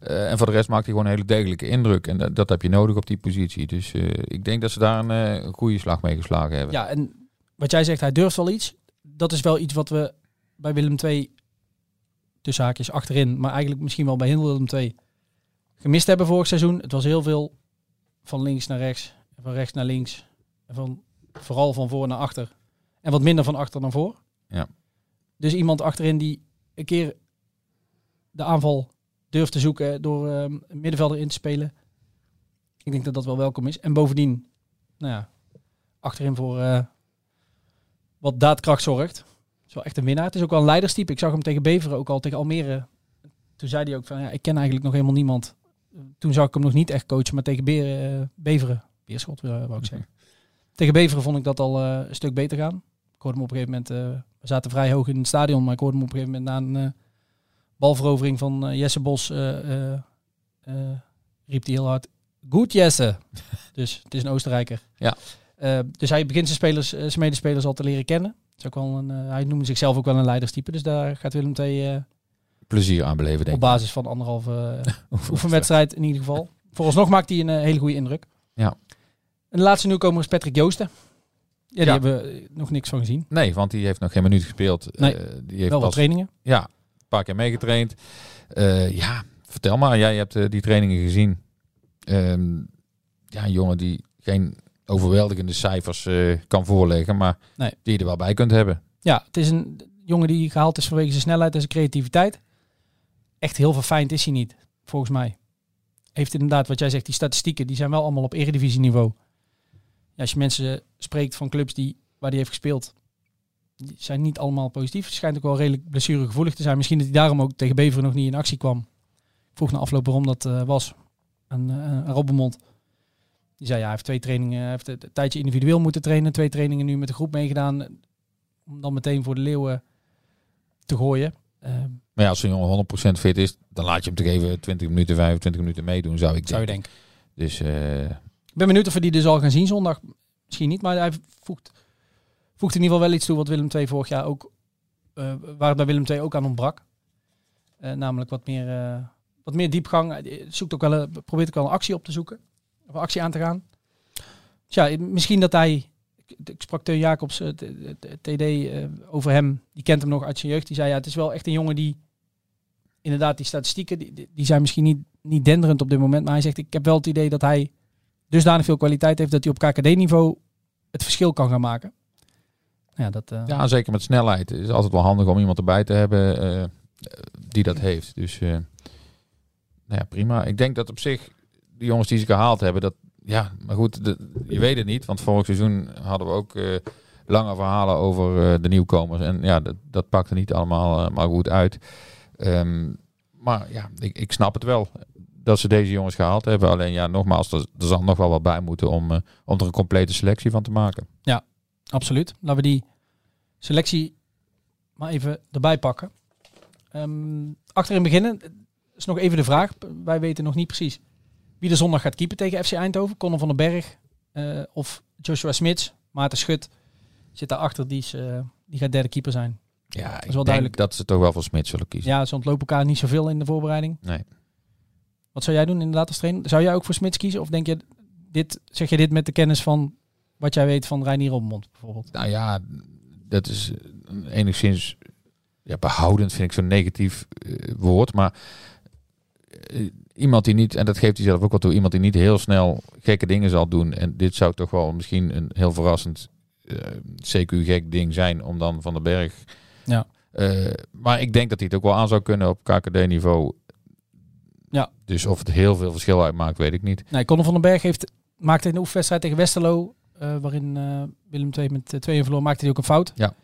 eh, en voor de rest maakt hij gewoon een hele degelijke indruk. En dat, dat heb je nodig op die positie. Dus eh, ik denk dat ze daar een, eh, goede slag mee geslagen hebben.
Ja, en wat jij zegt, hij durft wel iets. Dat is wel iets wat we bij Willem II, tussen haakjes achterin, maar eigenlijk misschien wel bij heel Willem II, gemist hebben vorig seizoen. Het was heel veel van links naar rechts, en van rechts naar links, en van, vooral van voor naar achter. En wat minder van achter naar voor.
Ja.
Dus iemand achterin die een keer de aanval durft te zoeken door ehm, een middenvelder in te spelen. Ik denk dat dat wel welkom is. En bovendien, nou ja, achterin voor eh, wat daadkracht zorgt. is wel echt een winnaar. Het is ook wel een leiderstype. Ik zag hem tegen Beveren, ook al tegen Almere. Toen zei hij ook van, ja, ik ken eigenlijk nog helemaal niemand. Toen zag ik hem nog niet echt coachen, maar tegen Be- eh, Beveren, Beerschot eh, wou ik zeggen. [LAUGHS] Tegen Beveren vond ik dat al een stuk beter gaan. Hoorde hem op een gegeven moment, eh, we zaten vrij hoog in het stadion, maar ik hoorde hem op een gegeven moment na een eh, balverovering van eh, Jesse Bos, riep hij heel hard, goed Jesse. [LAUGHS] dus het is een Oostenrijker.
Ja.
Dus hij begint zijn, spelers, zijn medespelers al te leren kennen. Is ook wel een, hij noemde zichzelf ook wel een leiderstype. Dus daar gaat Willem II eh,
Plezier aan beleven, denk
op
ik.
basis van anderhalve [LAUGHS] oefenwedstrijd in ieder geval. Vooralsnog maakt hij een hele goede indruk.
Ja.
En de laatste nieuwkomer is Patrick Joosten. Ja, die hebben we nog niks van gezien.
Nee, want die heeft nog geen minuut gespeeld.
Nee,
Eh, die heeft
Wel wat
pas
trainingen.
Ja, een paar keer meegetraind. Eh, ja, vertel maar. Jij hebt eh, die trainingen gezien. Ehm, ja, een jongen die geen overweldigende cijfers kan voorleggen, maar
Nee.
die je er wel bij kunt hebben.
Ja, het is een jongen die gehaald is vanwege zijn snelheid en zijn creativiteit. Echt heel verfijnd is hij niet, volgens mij. Heeft inderdaad, wat jij zegt, die statistieken, die zijn wel allemaal op eredivisieniveau. Als je mensen spreekt van clubs die, waar hij heeft gespeeld, die zijn niet allemaal positief. Het schijnt ook wel redelijk blessuregevoelig te zijn. Misschien dat hij daarom ook tegen Beveren nog niet in actie kwam. Ik vroeg na afloop waarom dat eh, was. Aan, uh, aan Robbenmond. Die zei, ja, hij heeft twee trainingen, hij heeft een tijdje individueel moeten trainen. Twee trainingen nu met de groep meegedaan. Om dan meteen voor de leeuwen te gooien. Uh,
Maar ja, als zo'n jongen 100% fit is, dan laat je hem toch even 20 minuten, 25 minuten meedoen, zou ik
zou je
denken. Dus eh,
ben benieuwd of we die dus al gaan zien zondag. Misschien niet, maar hij voegt, in ieder geval wel iets toe wat Willem II vorig jaar ook, uh, waar bij Willem II ook aan ontbrak. Uh, namelijk wat meer, uh, wat meer diepgang. Zoekt ook wel, een, probeert ook wel een actie op te zoeken. Of een actie aan te gaan. Misschien dat hij... Ik, sprak Teun Jacobs, uh, TD, over hem. Die kent hem nog uit zijn jeugd. Die zei, ja, het is wel echt een jongen die... Inderdaad, die statistieken, die, die zijn misschien niet, niet denderend op dit moment. Maar hij zegt, ik heb wel het idee dat hij dusdanig veel kwaliteit heeft dat hij op KKD-niveau het verschil kan gaan maken. Ja, dat, uh...
ja, zeker met snelheid. Het is altijd wel handig om iemand erbij te hebben uh, die dat heeft. Dus uh, nou ja, prima. Ik denk dat op zich de jongens die ze gehaald hebben, dat ja, maar goed, je weet het niet. Want vorig seizoen hadden we ook lange verhalen over de nieuwkomers. En ja, dat, dat pakte niet allemaal maar goed uit. Um, maar ja, ik, ik snap het wel dat ze deze jongens gehaald hebben. Alleen ja, nogmaals, er, er zal nog wel wat bij moeten om, uh, om er een complete selectie van te maken.
Ja, absoluut. Laten we die selectie maar even erbij pakken. Um, achterin beginnen is nog even de vraag. Wij weten nog niet precies wie de zondag gaat keeper tegen FC Eindhoven. Conor van den Berg uh, of Joshua Smits. Maarten Schut zit daarachter, die, is, uh, die gaat derde keeper zijn.
Ja,
dat is wel duidelijk.
dat ze toch wel voor Smits zullen kiezen.
Ja, ze ontlopen elkaar niet zoveel in de voorbereiding.
Nee.
Wat zou jij doen inderdaad als trainer? Zou jij ook voor Smits kiezen? Of denk je, dit, zeg je dit met de kennis van wat jij weet van Reinier Rommond bijvoorbeeld?
Nou ja, dat is enigszins ja, behoudend, vind ik zo'n negatief eh, woord. Maar eh, iemand die niet, en dat geeft hij zelf ook wel toe, iemand die niet heel snel gekke dingen zal doen. En dit zou toch wel misschien een heel verrassend eh, CQ-gek ding zijn om dan Van den Berg.
Ja.
Eh, maar ik denk dat hij het ook wel aan zou kunnen op KKD-niveau.
Ja.
Dus of het heel veel verschil uitmaakt, weet ik niet.
Nee, Conor van den Berg heeft, maakte in de oefenwedstrijd tegen Westerlo, eh, waarin eh, Willem II met 2 verloor, maakte hij ook een fout.
Ja.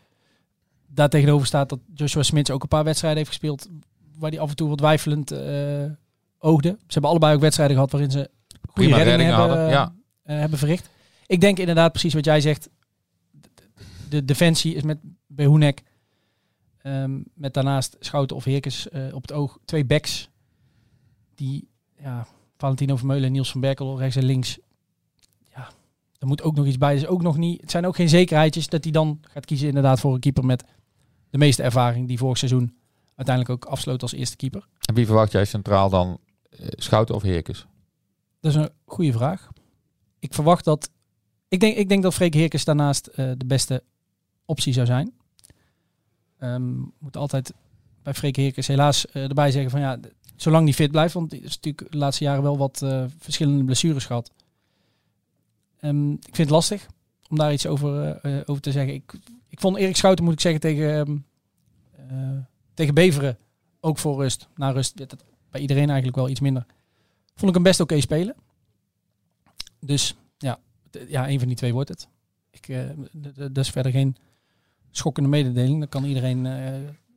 Daar tegenover staat dat Joshua Smits ook een paar wedstrijden heeft gespeeld waar hij af en toe wat weifelend eh, oogde. Ze hebben allebei ook wedstrijden gehad waarin ze goede
Prima
reddingen
reddingen
hebben,
hadden, ja.
eh, hebben verricht. Ik denk inderdaad precies wat jij zegt. De defensie is met Behoenek, ehm, met daarnaast Schouten of Heerkens eh, op het oog. Twee backs die, ja, Valentino Vermeulen en Niels van Berkel rechts en links. Ja, er moet ook nog iets bij. Is ook nog niet, het zijn ook geen zekerheidjes dat hij dan gaat kiezen inderdaad voor een keeper met de meeste ervaring die vorig seizoen uiteindelijk ook afsloot als eerste keeper.
En wie verwacht jij centraal dan? eh, Schouten of Heerkens?
Dat is een goede vraag. Ik verwacht dat. Ik denk, ik denk dat Freek Heerkens daarnaast eh, de beste optie zou zijn. Ehm moet altijd bij Freek Heerkens helaas eh, erbij zeggen van ja, zolang die fit blijft, want die is natuurlijk de laatste jaren wel wat eh, verschillende blessures gehad. Ehm, ik vind het lastig om daar iets over, eh, eh, over te zeggen. Ik, ik vond Erik Schouten, moet ik zeggen, tegen, ehm, eh, tegen Beveren ook voor rust. Na rust werd het bij iedereen eigenlijk wel iets minder. Vond ik hem best oké spelen. Dus ja, ja, een van die twee wordt het. Ik, dat is verder geen schokkende mededeling. Dat kan iedereen.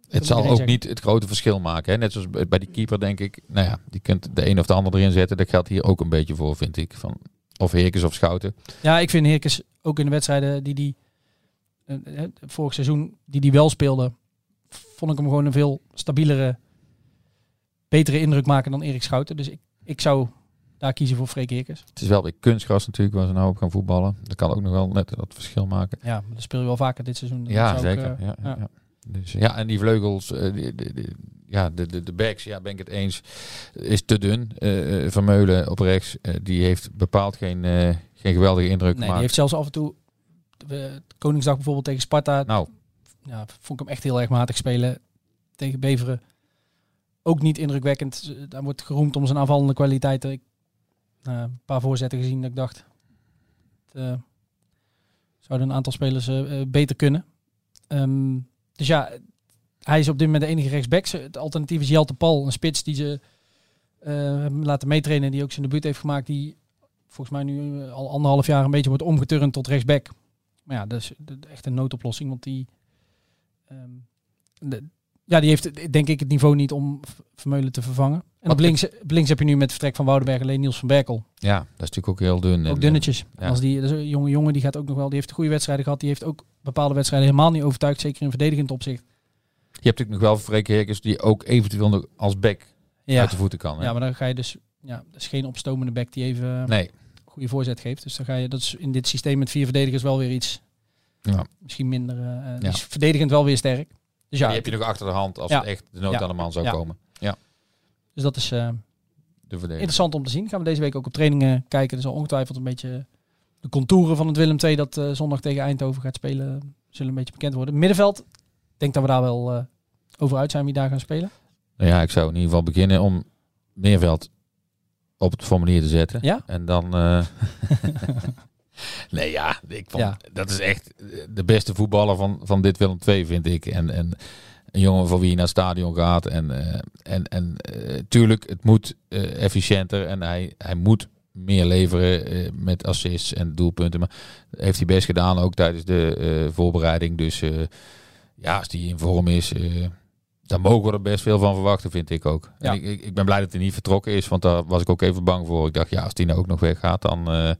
Eh,
Het zal ook
zeggen.
niet het grote verschil maken. Hè? Net zoals bij die keeper denk ik, nou ja, die kunt de een of de ander erin zetten. Dat geldt hier ook een beetje voor, vind ik. Van, of Heerkens of Schouten.
Ja, ik vind Heerkens ook in de wedstrijden die die eh, eh, vorig seizoen die die wel speelde, vond ik hem gewoon een veel stabielere, betere indruk maken dan Erik Schouten. Dus ik, ik zou daar kiezen voor Freek Heerkens.
Het is wel weer kunstgras natuurlijk, waar ze nou op gaan voetballen. Dat kan ook nog wel net dat verschil maken.
Ja, maar dat speel je wel vaker dit seizoen.
Ja, zeker.
eh,
ja, ja.
ja.
ja. Dus, ja, en die vleugels, eh, die, die- die- ja, de, de, de backs, ja, ben ik het eens, is te dun. Eh, eh, Vermeulen op rechts, die heeft bepaald geen, geen geweldige indruk
Nee, die
gemaakt.
heeft zelfs af en toe Koningsdag bijvoorbeeld tegen Sparta.
Nou,
ja, vond ik hem echt heel erg matig spelen. Tegen Beveren ook niet indrukwekkend. Daar wordt geroemd om zijn aanvallende kwaliteiten. Ik een paar voorzetten gezien dat ik dacht... Het, zouden een aantal spelers beter kunnen. Ehm, dus ja, hij is op dit moment de enige rechtsback. Het alternatief is Jelte Paul, een spits die ze eh, hebben laten meetrainen. Die ook zijn debuut heeft gemaakt. Die volgens mij nu eh, al anderhalf jaar een beetje wordt omgeturnd tot rechtsback. Maar ja, dat is dat is echt een noodoplossing. Want die, ehm, de- ja, die heeft denk ik het niveau niet om Vermeulen te vervangen. En op links, op links heb je nu met vertrek van Woudenberg alleen Niels van Berkel.
ja, dat is natuurlijk ook heel dun. En,
Ook dunnetjes.
ja.
Als die, een jonge jongen die gaat ook nog wel. Die heeft goede wedstrijden gehad. Die heeft ook bepaalde wedstrijden helemaal niet overtuigd. Zeker in verdedigend opzicht.
Je hebt natuurlijk nog wel Freek Heerkens, die ook eventueel nog als back
Ja,
uit de voeten kan. Hè?
ja maar dan ga je dus. Ja, dat is geen opstomende back die even een
Nee,
goede voorzet geeft. Dus dan ga je. Dat is in dit systeem met vier verdedigers wel weer iets.
Ja.
Misschien minder. eh, eh,
Ja.
is verdedigend wel weer sterk. Dus ja,
die heb je nog achter de hand als
Ja.
het echt de nood
Ja.
aan de man zou
Ja.
komen.
dus dat is. eh,
De.
Interessant om te zien. Gaan we deze week ook op trainingen kijken. Er zal ongetwijfeld een beetje de contouren van het Willem II dat eh, zondag tegen Eindhoven gaat spelen, zullen een beetje bekend worden. Middenveld, denk dat we daar wel eh, over uit zijn wie daar gaan spelen.
Nou ja, ik zou in ieder geval beginnen om Meerveld op het formulier te zetten.
Ja?
En dan... [LAUGHS] eh, nee, ja, ik vond,
Ja.
dat is echt de beste voetballer van, van dit Willem II, vind ik. En, en een jongen voor wie je naar het stadion gaat. En, eh, en, en eh, tuurlijk, het moet eh, efficiënter en hij, hij moet meer leveren eh, met assists en doelpunten. Maar heeft hij best gedaan ook tijdens de eh, voorbereiding. Dus eh, ja, als hij in vorm is, eh, daar mogen we er best veel van verwachten, vind ik ook.
Ja.
En ik, ik, ik ben blij dat hij niet vertrokken is, want daar was ik ook even bang voor. Ik dacht, ja, als die nou ook nog weggaat, dan,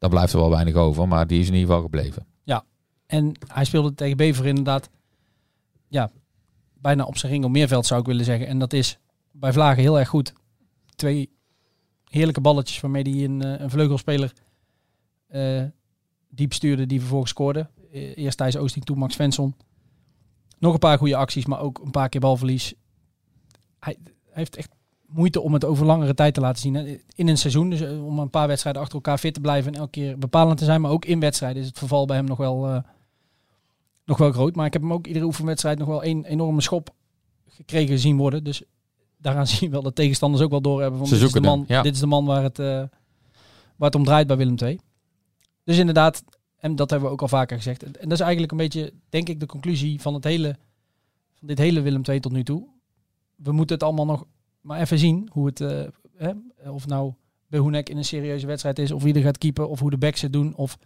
dan blijft er wel weinig over. Maar die is in ieder geval gebleven.
En hij speelde tegen Bever inderdaad, ja, bijna op zijn ring op meerveld zou ik willen zeggen. En dat is bij Vlagen heel erg goed. Twee heerlijke balletjes waarmee hij een, eh, een vleugelspeler eh, diep stuurde die vervolgens scoorde. Eh, Eerst Thijs Oosting, toen Max Svensson. Nog een paar goede acties, maar ook een paar keer balverlies. Hij heeft echt moeite om het over langere tijd te laten zien. In een seizoen, dus eh, om een paar wedstrijden achter elkaar fit te blijven en elke keer bepalend te zijn. Maar ook in wedstrijden is het verval bij hem nog wel, eh, nog wel groot. Maar ik heb hem ook iedere oefenwedstrijd nog wel één enorme schop gekregen zien worden. Dus daaraan [LAUGHS] zie je wel dat tegenstanders ook wel doorhebben van
Ze
dit is, de man,
ja.
dit is de man waar het, eh, waar het om draait bij Willem II. Dus inderdaad, en dat hebben we ook al vaker gezegd. En dat is eigenlijk een beetje, denk ik, de conclusie van, het hele, van dit hele Willem II tot nu toe. We moeten het allemaal nog maar even zien hoe het, eh, hè, of nou Behoenek in een serieuze wedstrijd is, of wie er gaat keeper, of hoe de backs het doen, of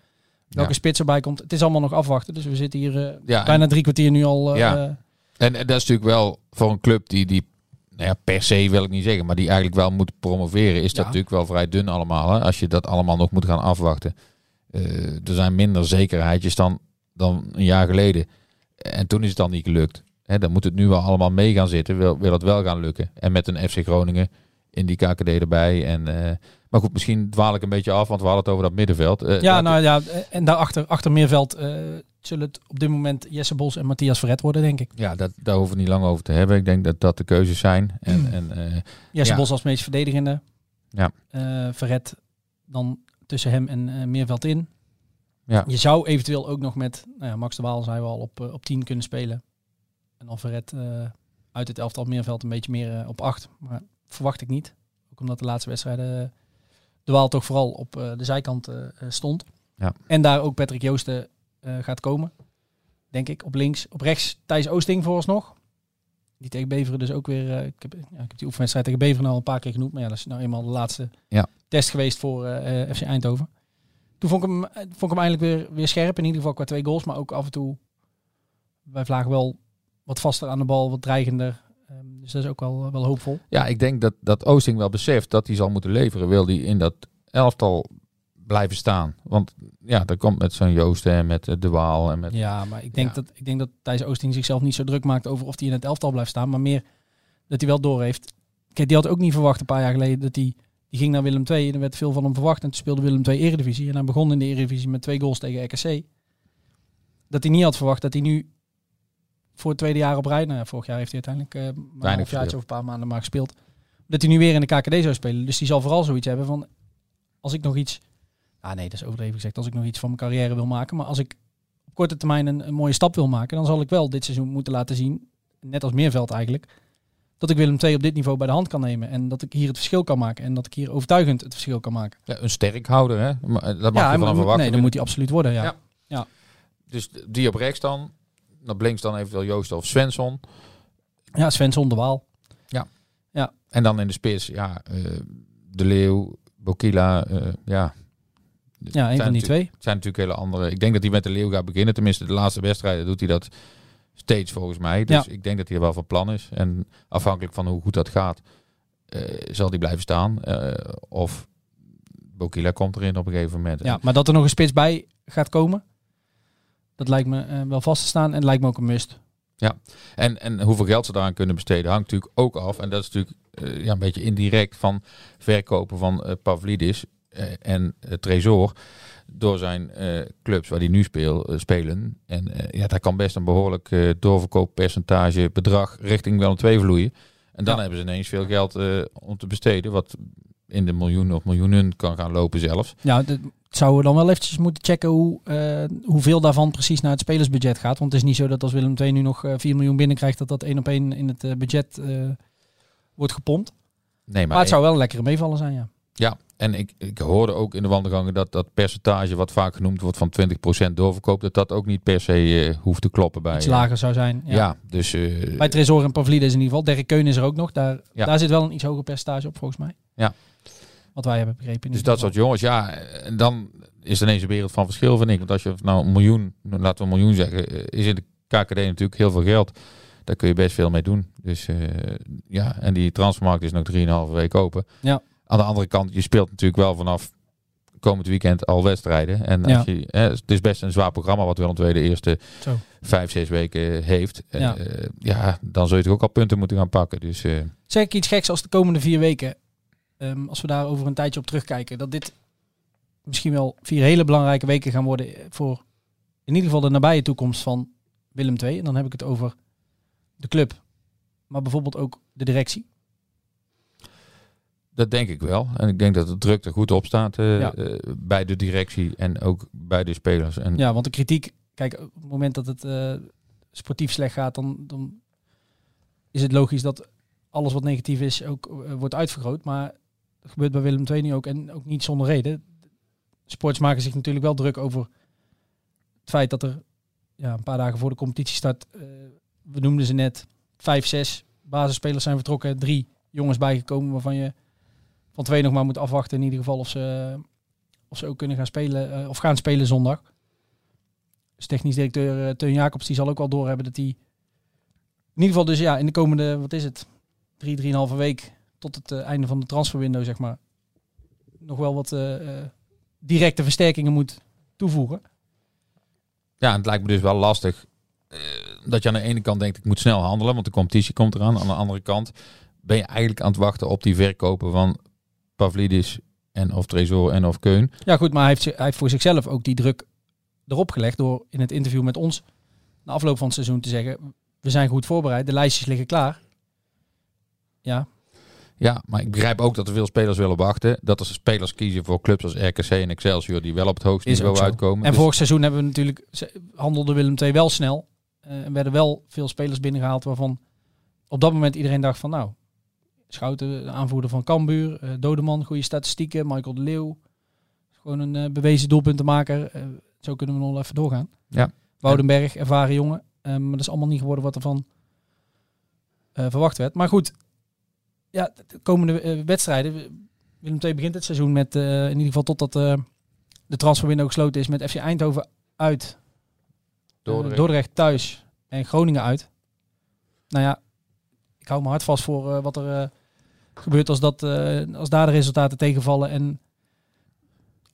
welke
Ja.
spits erbij komt. Het is allemaal nog afwachten. Dus we zitten hier eh,
Ja,
bijna drie kwartier nu al. eh,
Ja. En, en dat is natuurlijk wel voor een club die, die nou ja, per se wil ik niet zeggen, maar die eigenlijk wel moet promoveren, is dat
Ja.
natuurlijk wel vrij dun allemaal. Hè? Als je dat allemaal nog moet gaan afwachten. Er zijn minder zekerheidjes dan, dan een jaar geleden. En toen is het dan niet gelukt. Hè, dan moet het nu wel allemaal mee gaan zitten, wil, wil het wel gaan lukken. En met een FC Groningen in die KKD erbij. En, eh, maar goed, misschien dwaal ik een beetje af, want we hadden het over dat middenveld. Eh,
ja,
dat-
nou ja, eh, en daarachter achter Meerveld zullen het op dit moment Jesse Bos en Matthias Verret worden, denk ik.
ja dat, daar hoeven we niet lang over te hebben. Ik denk dat dat de keuzes zijn. En, [CLEARS THROAT] en,
Jesse
Ja.
Bos als meest verdedigende.
Ja.
Verret dan tussen hem en Meerveld in.
Ja.
Je zou eventueel ook nog met nou ja, Max de Waal, zei we al, op, op 10 kunnen spelen. En dan Verret eh, uit het elftal Meerveld een beetje meer eh, op 8. Maar verwacht ik niet. Ook omdat de laatste wedstrijden eh, de Waal toch vooral op de zijkant stond.
Ja.
En daar ook Patrick Joosten gaat komen. Denk ik. Op links. Op rechts Thijs Oosting vooralsnog. Die tegen Beveren dus ook weer... ik, heb, ja, ik heb die oefenwedstrijd tegen Beveren al een paar keer genoemd. Maar ja, dat is nou eenmaal de laatste
Ja.
test geweest voor FC Eindhoven. Toen vond ik, hem, vond ik hem eigenlijk weer, weer scherp. In ieder geval qua twee goals. Maar ook af en toe bij Vlaag wel wat vaster aan de bal. Wat dreigender. Ehm, dus dat is ook wel, wel hoopvol.
Ja, ik denk dat, dat Oosting wel beseft dat hij zal moeten leveren. Wil hij in dat elftal blijven staan. Want ja, dat komt met zo'n Joost en met eh, De Waal en met...
Ja, maar ik denk,
Ja.
dat, ik denk dat Thijs Oosting zichzelf niet zo druk maakt over of hij in het elftal blijft staan. Maar meer dat hij wel doorheeft. Kijk, die had ook niet verwacht een paar jaar geleden dat hij... Die ging naar Willem II en er werd veel van hem verwacht. En toen speelde Willem II Eredivisie. En hij begon in de Eredivisie met twee goals tegen RKC. Dat hij niet had verwacht dat hij nu voor het tweede jaar op rij... Nou ja, vorig jaar heeft hij uiteindelijk eh maar een
verschil.
of een paar maanden maar gespeeld. Dat hij nu weer in de KKD zou spelen. Dus die zal vooral zoiets hebben van... Als ik nog iets... Ah nee, dat is overdreven gezegd. Als ik nog iets van mijn carrière wil maken. Maar als ik op korte termijn een, een mooie stap wil maken... dan zal ik wel dit seizoen moeten laten zien... net als Meerveld eigenlijk... dat ik Willem II op dit niveau bij de hand kan nemen. En dat ik hier het verschil kan maken. En dat ik hier overtuigend het verschil kan maken.
Ja, een sterkhouder, hè? Maar, eh, Dat mag
ja,
je van verwachten.
nee, dat moet hij absoluut worden. Ja.
Ja. Dus die op rechts dan. Op links dan eventueel Joost of Svensson.
Ja, Svensson de Waal.
En dan in de spits, ja, eh, De Leeuw, Bokila, eh, ja.
Ja, een van die twee.
Het zijn natuurlijk hele andere. Ik denk dat hij met De Leeuw gaat beginnen. Tenminste, de laatste wedstrijden doet hij dat steeds volgens mij. Dus
Ja.
ik denk dat hij er wel van plan is. En afhankelijk van hoe goed dat gaat, eh, zal hij blijven staan. Of Bokila komt erin op een gegeven moment.
Ja, maar dat er nog een spits bij gaat komen... dat lijkt me eh, wel vast te staan. En lijkt me ook een must.
En, en hoeveel geld ze daaraan kunnen besteden hangt natuurlijk ook af. En dat is natuurlijk eh, ja, een beetje indirect van verkopen van eh, Pavlidis en Tresor door zijn clubs waar die nu speel, spelen. En ja, daar kan best een behoorlijk eh, doorverkooppercentage bedrag richting Willem II vloeien. En dan
Ja.
hebben ze ineens veel geld om te besteden, wat in de miljoenen of miljoenen kan gaan lopen zelfs.
Ja, zouden we dan wel eventjes moeten checken hoe, eh, hoeveel daarvan precies naar het spelersbudget gaat. Want het is niet zo dat als Willem II nu nog eh 4 miljoen binnenkrijgt, dat dat één op één in het eh, budget eh, wordt gepompt.
Nee, maar,
Maar, het zou wel een lekkere meevallen zijn, ja.
Ja, en ik, ik hoorde ook in de wandelgangen dat dat percentage wat vaak genoemd wordt van 20% doorverkoop, dat dat ook niet per se eh, hoeft te kloppen bij.
Iets
eh,
lager zou zijn. Ja.
Ja, dus eh,
Bij Tresor en Pavlidis in ieder geval. Derek Keun is er ook nog. Daar,
Ja.
daar zit wel een iets hoger percentage op, volgens mij.
Ja.
Wat wij hebben begrepen.
dus dat soort jongens, ja, en dan is er ineens een wereld van verschil, vind ik. Want als je nou een miljoen, laten we een miljoen zeggen, eh, is in de KKD natuurlijk heel veel geld. Daar kun je best veel mee doen. Dus eh, ja, en die transfermarkt is nog 3,5 week open.
Ja.
Aan de andere kant, je speelt natuurlijk wel vanaf komend weekend al wedstrijden. En
Ja.
als je, hè, het is best een zwaar programma wat Willem II de eerste
Zo.
vijf, zes weken heeft.
Ja.
Ja. ja, dan zul je toch ook al punten moeten gaan pakken. Dus eh,
Zeg ik iets geks als de komende vier weken, ehm, als we daar over een tijdje op terugkijken, dat dit misschien wel vier hele belangrijke weken gaan worden voor in ieder geval de nabije toekomst van Willem II. En dan heb ik het over de club, maar bijvoorbeeld ook de directie.
Dat denk ik wel. En ik denk dat de druk er goed op staat eh,
Ja.
eh, bij de directie en ook bij de spelers. En
Ja, want de kritiek, kijk, op het moment dat het eh, sportief slecht gaat, dan, dan is het logisch dat alles wat negatief is ook wordt uitvergroot. Maar dat gebeurt bij Willem II nu ook en ook niet zonder reden. Sports maken zich natuurlijk wel druk over het feit dat er ja, een paar dagen voor de competitie start, eh, we noemden ze net, vijf, zes basisspelers zijn vertrokken, drie jongens bijgekomen waarvan je van twee nog maar moet afwachten in ieder geval of ze, of ze ook kunnen gaan spelen eh, of gaan spelen zondag. Dus technisch directeur eh, Teun Jacobs die zal ook wel doorhebben dat hij in ieder geval dus ja in de komende wat is het drie drieënhalve week tot het eh, einde van de transferwindow zeg maar nog wel wat eh, eh, directe versterkingen moet toevoegen.
Ja, het lijkt me dus wel lastig dat je aan de ene kant denkt ik moet snel handelen, want de competitie komt eraan. Aan de andere kant ben je eigenlijk aan het wachten op die verkopen van Pavlidis en of Trezor en of Keun.
Ja goed, maar hij heeft, hij heeft voor zichzelf ook die druk erop gelegd door in het interview met ons na afloop van het seizoen te zeggen we zijn goed voorbereid, de lijstjes liggen klaar. Ja,
Ja, maar ik begrijp ook dat er veel spelers willen wachten. Dat er spelers kiezen voor clubs als RKC en Excelsior die wel op het hoogste niveau uitkomen.
En
Dus-
vorig seizoen hebben we natuurlijk handelde Willem II wel snel. eh, en werden wel veel spelers binnengehaald waarvan op dat moment iedereen dacht van nou, Schouten, de aanvoerder van Cambuur, eh Dodeman, goede statistieken, Michael de Leeuw, gewoon een eh, bewezen doelpuntenmaker. Zo kunnen we nog even doorgaan.
Ja.
Woudenberg, ervaren jongen. Maar dat is allemaal niet geworden wat ervan verwacht werd. Maar goed, ja, de komende eh, wedstrijden. Willem II begint het seizoen met eh, in ieder geval totdat eh, de transferwindow gesloten is met FC Eindhoven uit,
Dordrecht.
eh, Dordrecht thuis en Groningen uit. Nou ja, ik hou me hard vast voor eh, wat er eh, gebeurt als, dat, eh, als daar de resultaten tegenvallen en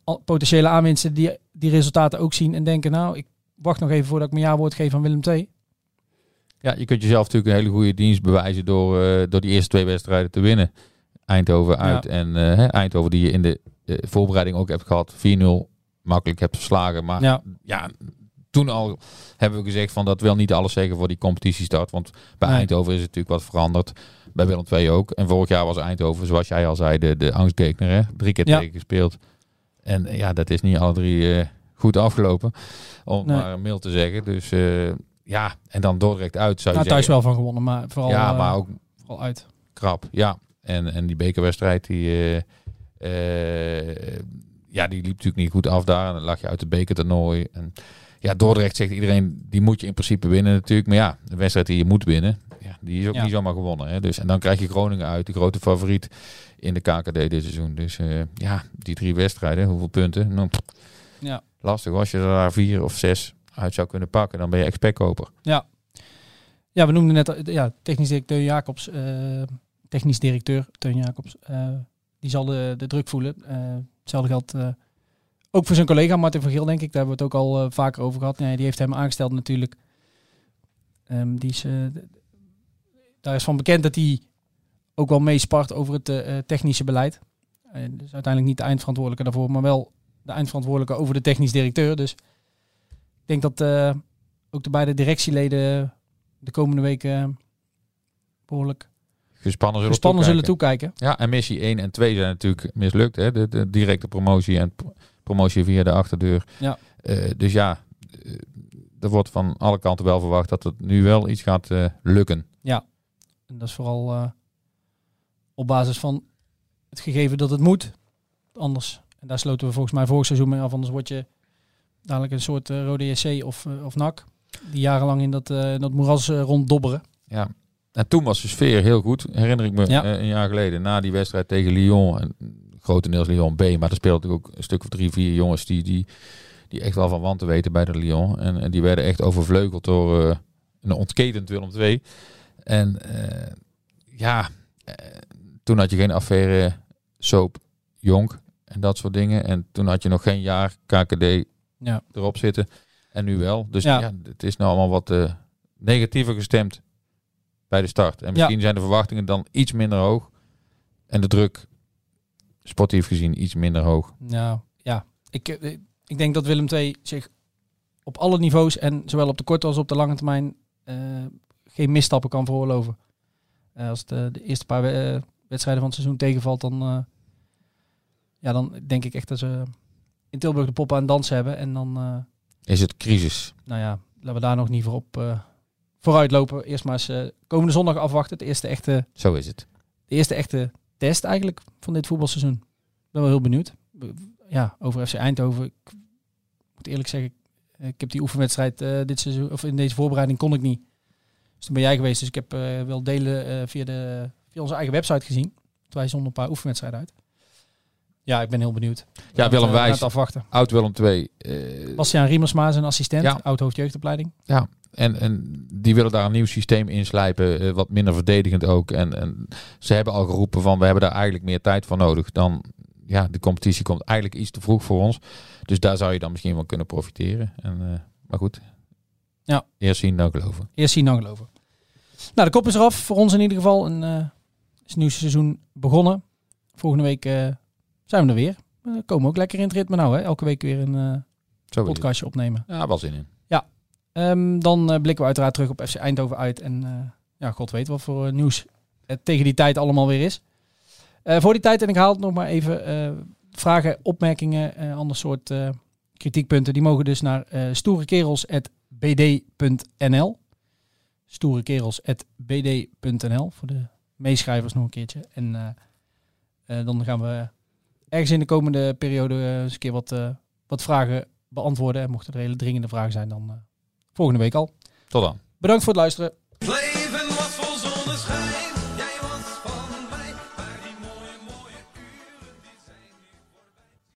al- potentiële aanwinsten die die resultaten ook zien en denken, nou, ik wacht nog even voordat ik mijn jaarwoord geef aan Willem II.
Ja, je kunt jezelf natuurlijk een hele goede dienst bewijzen door, eh, door die eerste twee wedstrijden te winnen. Eindhoven uit en eh, Eindhoven die je in de eh, voorbereiding ook hebt gehad. 4-0 makkelijk hebt verslagen. Maar ja.
Ja,
toen al hebben we gezegd van dat wil niet alles zeggen voor die competitiestart. Want bij
Nee.
Eindhoven is het natuurlijk wat veranderd. Bij Willem II ook. En vorig jaar was Eindhoven, zoals jij al zei, de, de angstgekner. Hè? Drie keer
Ja.
tegen gespeeld. En ja, dat is niet alle drie goed afgelopen. Om
Nee.
maar een mail te zeggen. Dus ja, en dan Dordrecht uit zou je
nou, thuis
zeggen.
wel van gewonnen, maar vooral,
ja,
eh,
maar ook
vooral uit.
krap. Ja, en, en die bekerwedstrijd, die, eh, eh, ja, die liep natuurlijk niet goed af daar. En dan lag je uit de bekertoernooi. En ja, Dordrecht zegt iedereen, die moet je in principe winnen natuurlijk. Maar ja, de wedstrijd die je moet winnen, ja, die is ook
Ja.
niet zomaar gewonnen. Hè? Dus, en dan krijg je Groningen uit, de grote favoriet in de KKD dit seizoen. Dus ja, die drie wedstrijden, hoeveel punten? Nou, pff,
Ja.
Lastig. Als je daar vier of zes uit zou kunnen pakken, dan ben je expertkoper.
Ja, we noemden net ja, technisch directeur Jacobs, eh, technisch directeur Teun Jacobs, eh, die zal de, de druk voelen. Eh, hetzelfde geldt ook voor zijn collega Martin van Geel, denk ik. Daar hebben we het ook al vaker over gehad. Nee, die heeft hem aangesteld natuurlijk. Ehm, die is, daar is van bekend dat hij ook wel meespart over het technische beleid. Dus uiteindelijk niet de eindverantwoordelijke daarvoor, maar wel de eindverantwoordelijke over de technisch directeur. Dus denk dat eh, ook de beide directieleden de komende weken behoorlijk
Gespannen zullen,
gespannen zullen
toekijken.
toekijken.
Ja, en missie 1 en 2 zijn natuurlijk mislukt. Hè? De, de directe promotie en pro- promotie via de achterdeur.
Ja.
Eh, dus ja, eh, er wordt van alle kanten wel verwacht dat het nu wel iets gaat eh, lukken.
En dat is vooral eh, op basis van het gegeven dat het moet. Anders, en daar sloten we volgens mij vorig seizoen mee af, anders word je dadelijk een soort eh, rode SC of, eh, of NAC. Die jarenlang in dat, eh, dat moeras ronddobberen.
Ja. En toen was de sfeer heel goed, herinner ik me
Ja.
een jaar geleden. Na die wedstrijd tegen Lyon, en grotendeels Lyon B. Maar er speelden natuurlijk ook een stuk of drie, vier jongens die, die, die echt wel van wanten weten bij de Lyon. En, en die werden echt overvleugeld door een ontketend Willem II. En ja, toen had je geen affaire soap Jonk en dat soort dingen. En toen had je nog geen jaar KKD
Ja.
erop zitten. En nu wel. Dus ja,
Ja.
het is nou allemaal wat eh, negatiever gestemd bij de start. En misschien zijn de verwachtingen dan iets minder hoog. En de druk, sportief gezien, iets minder hoog.
Nou ja, ik, eh, ik denk dat Willem II zich op alle niveaus en zowel op de korte als op de lange termijn eh, geen misstappen kan veroorloven. Als de, de eerste paar, wedstrijden van het seizoen tegenvalt, dan, ja, dan denk ik echt dat ze in Tilburg de poppen aan het dansen hebben. En dan, eh,
Is het crisis?
nou ja, laten we daar nog niet voor op eh, vooruit lopen. Eerst maar eens eh, komende zondag afwachten. Het eerste echte,
Zo is het.
de eerste echte test eigenlijk van dit voetbalseizoen. Ik ben wel heel benieuwd. Ja, over FC Eindhoven. Ik moet eerlijk zeggen, ik heb die oefenwedstrijd dit seizoen, of in deze voorbereiding kon ik niet. Dus toen ben jij geweest. Dus ik heb eh, wel delen via, de, via onze eigen website gezien. Wij zonden een paar oefenwedstrijden uit. Ja, ik ben heel benieuwd.
Ja, Willem
eh,
Wijs,
afwachten.
oud Willem 2. eh
Bastiaan Riemersma zijn assistent,
Ja.
oud hoofdjeugdopleiding.
en, en die willen daar een nieuw systeem inslijpen, eh, wat minder verdedigend ook. En, en ze hebben al geroepen van we hebben daar eigenlijk meer tijd voor nodig. Dan, ja, de competitie komt eigenlijk iets te vroeg voor ons. Dus daar zou je dan misschien wel kunnen profiteren. En, maar goed,
Ja.
eerst zien dan geloven.
Eerst zien dan geloven. Nou, de kop is eraf. Voor ons in ieder geval. Een, is het nieuwe seizoen begonnen. Volgende week zijn we er weer. We komen ook lekker in het ritme nou. Hè? Elke week weer een
het.
podcastje opnemen.
Ja, wel zin in.
Ehm, dan eh, blikken we uiteraard terug op FC Eindhoven uit. En eh, ja, god weet wat voor nieuws het tegen die tijd allemaal weer is. Voor die tijd, en ik haal het nog maar even, vragen, opmerkingen, eh ander soort kritiekpunten. Die mogen dus naar eh stoerekerels.bd.nl stoerekerels.bd.nl voor de meeschrijvers nog een keertje. En dan gaan we ergens in de komende periode eh, eens een keer wat, eh, wat vragen beantwoorden. En mochten er hele dringende vragen zijn, dan eh, volgende week al.
Tot dan.
Bedankt voor het luisteren.
Play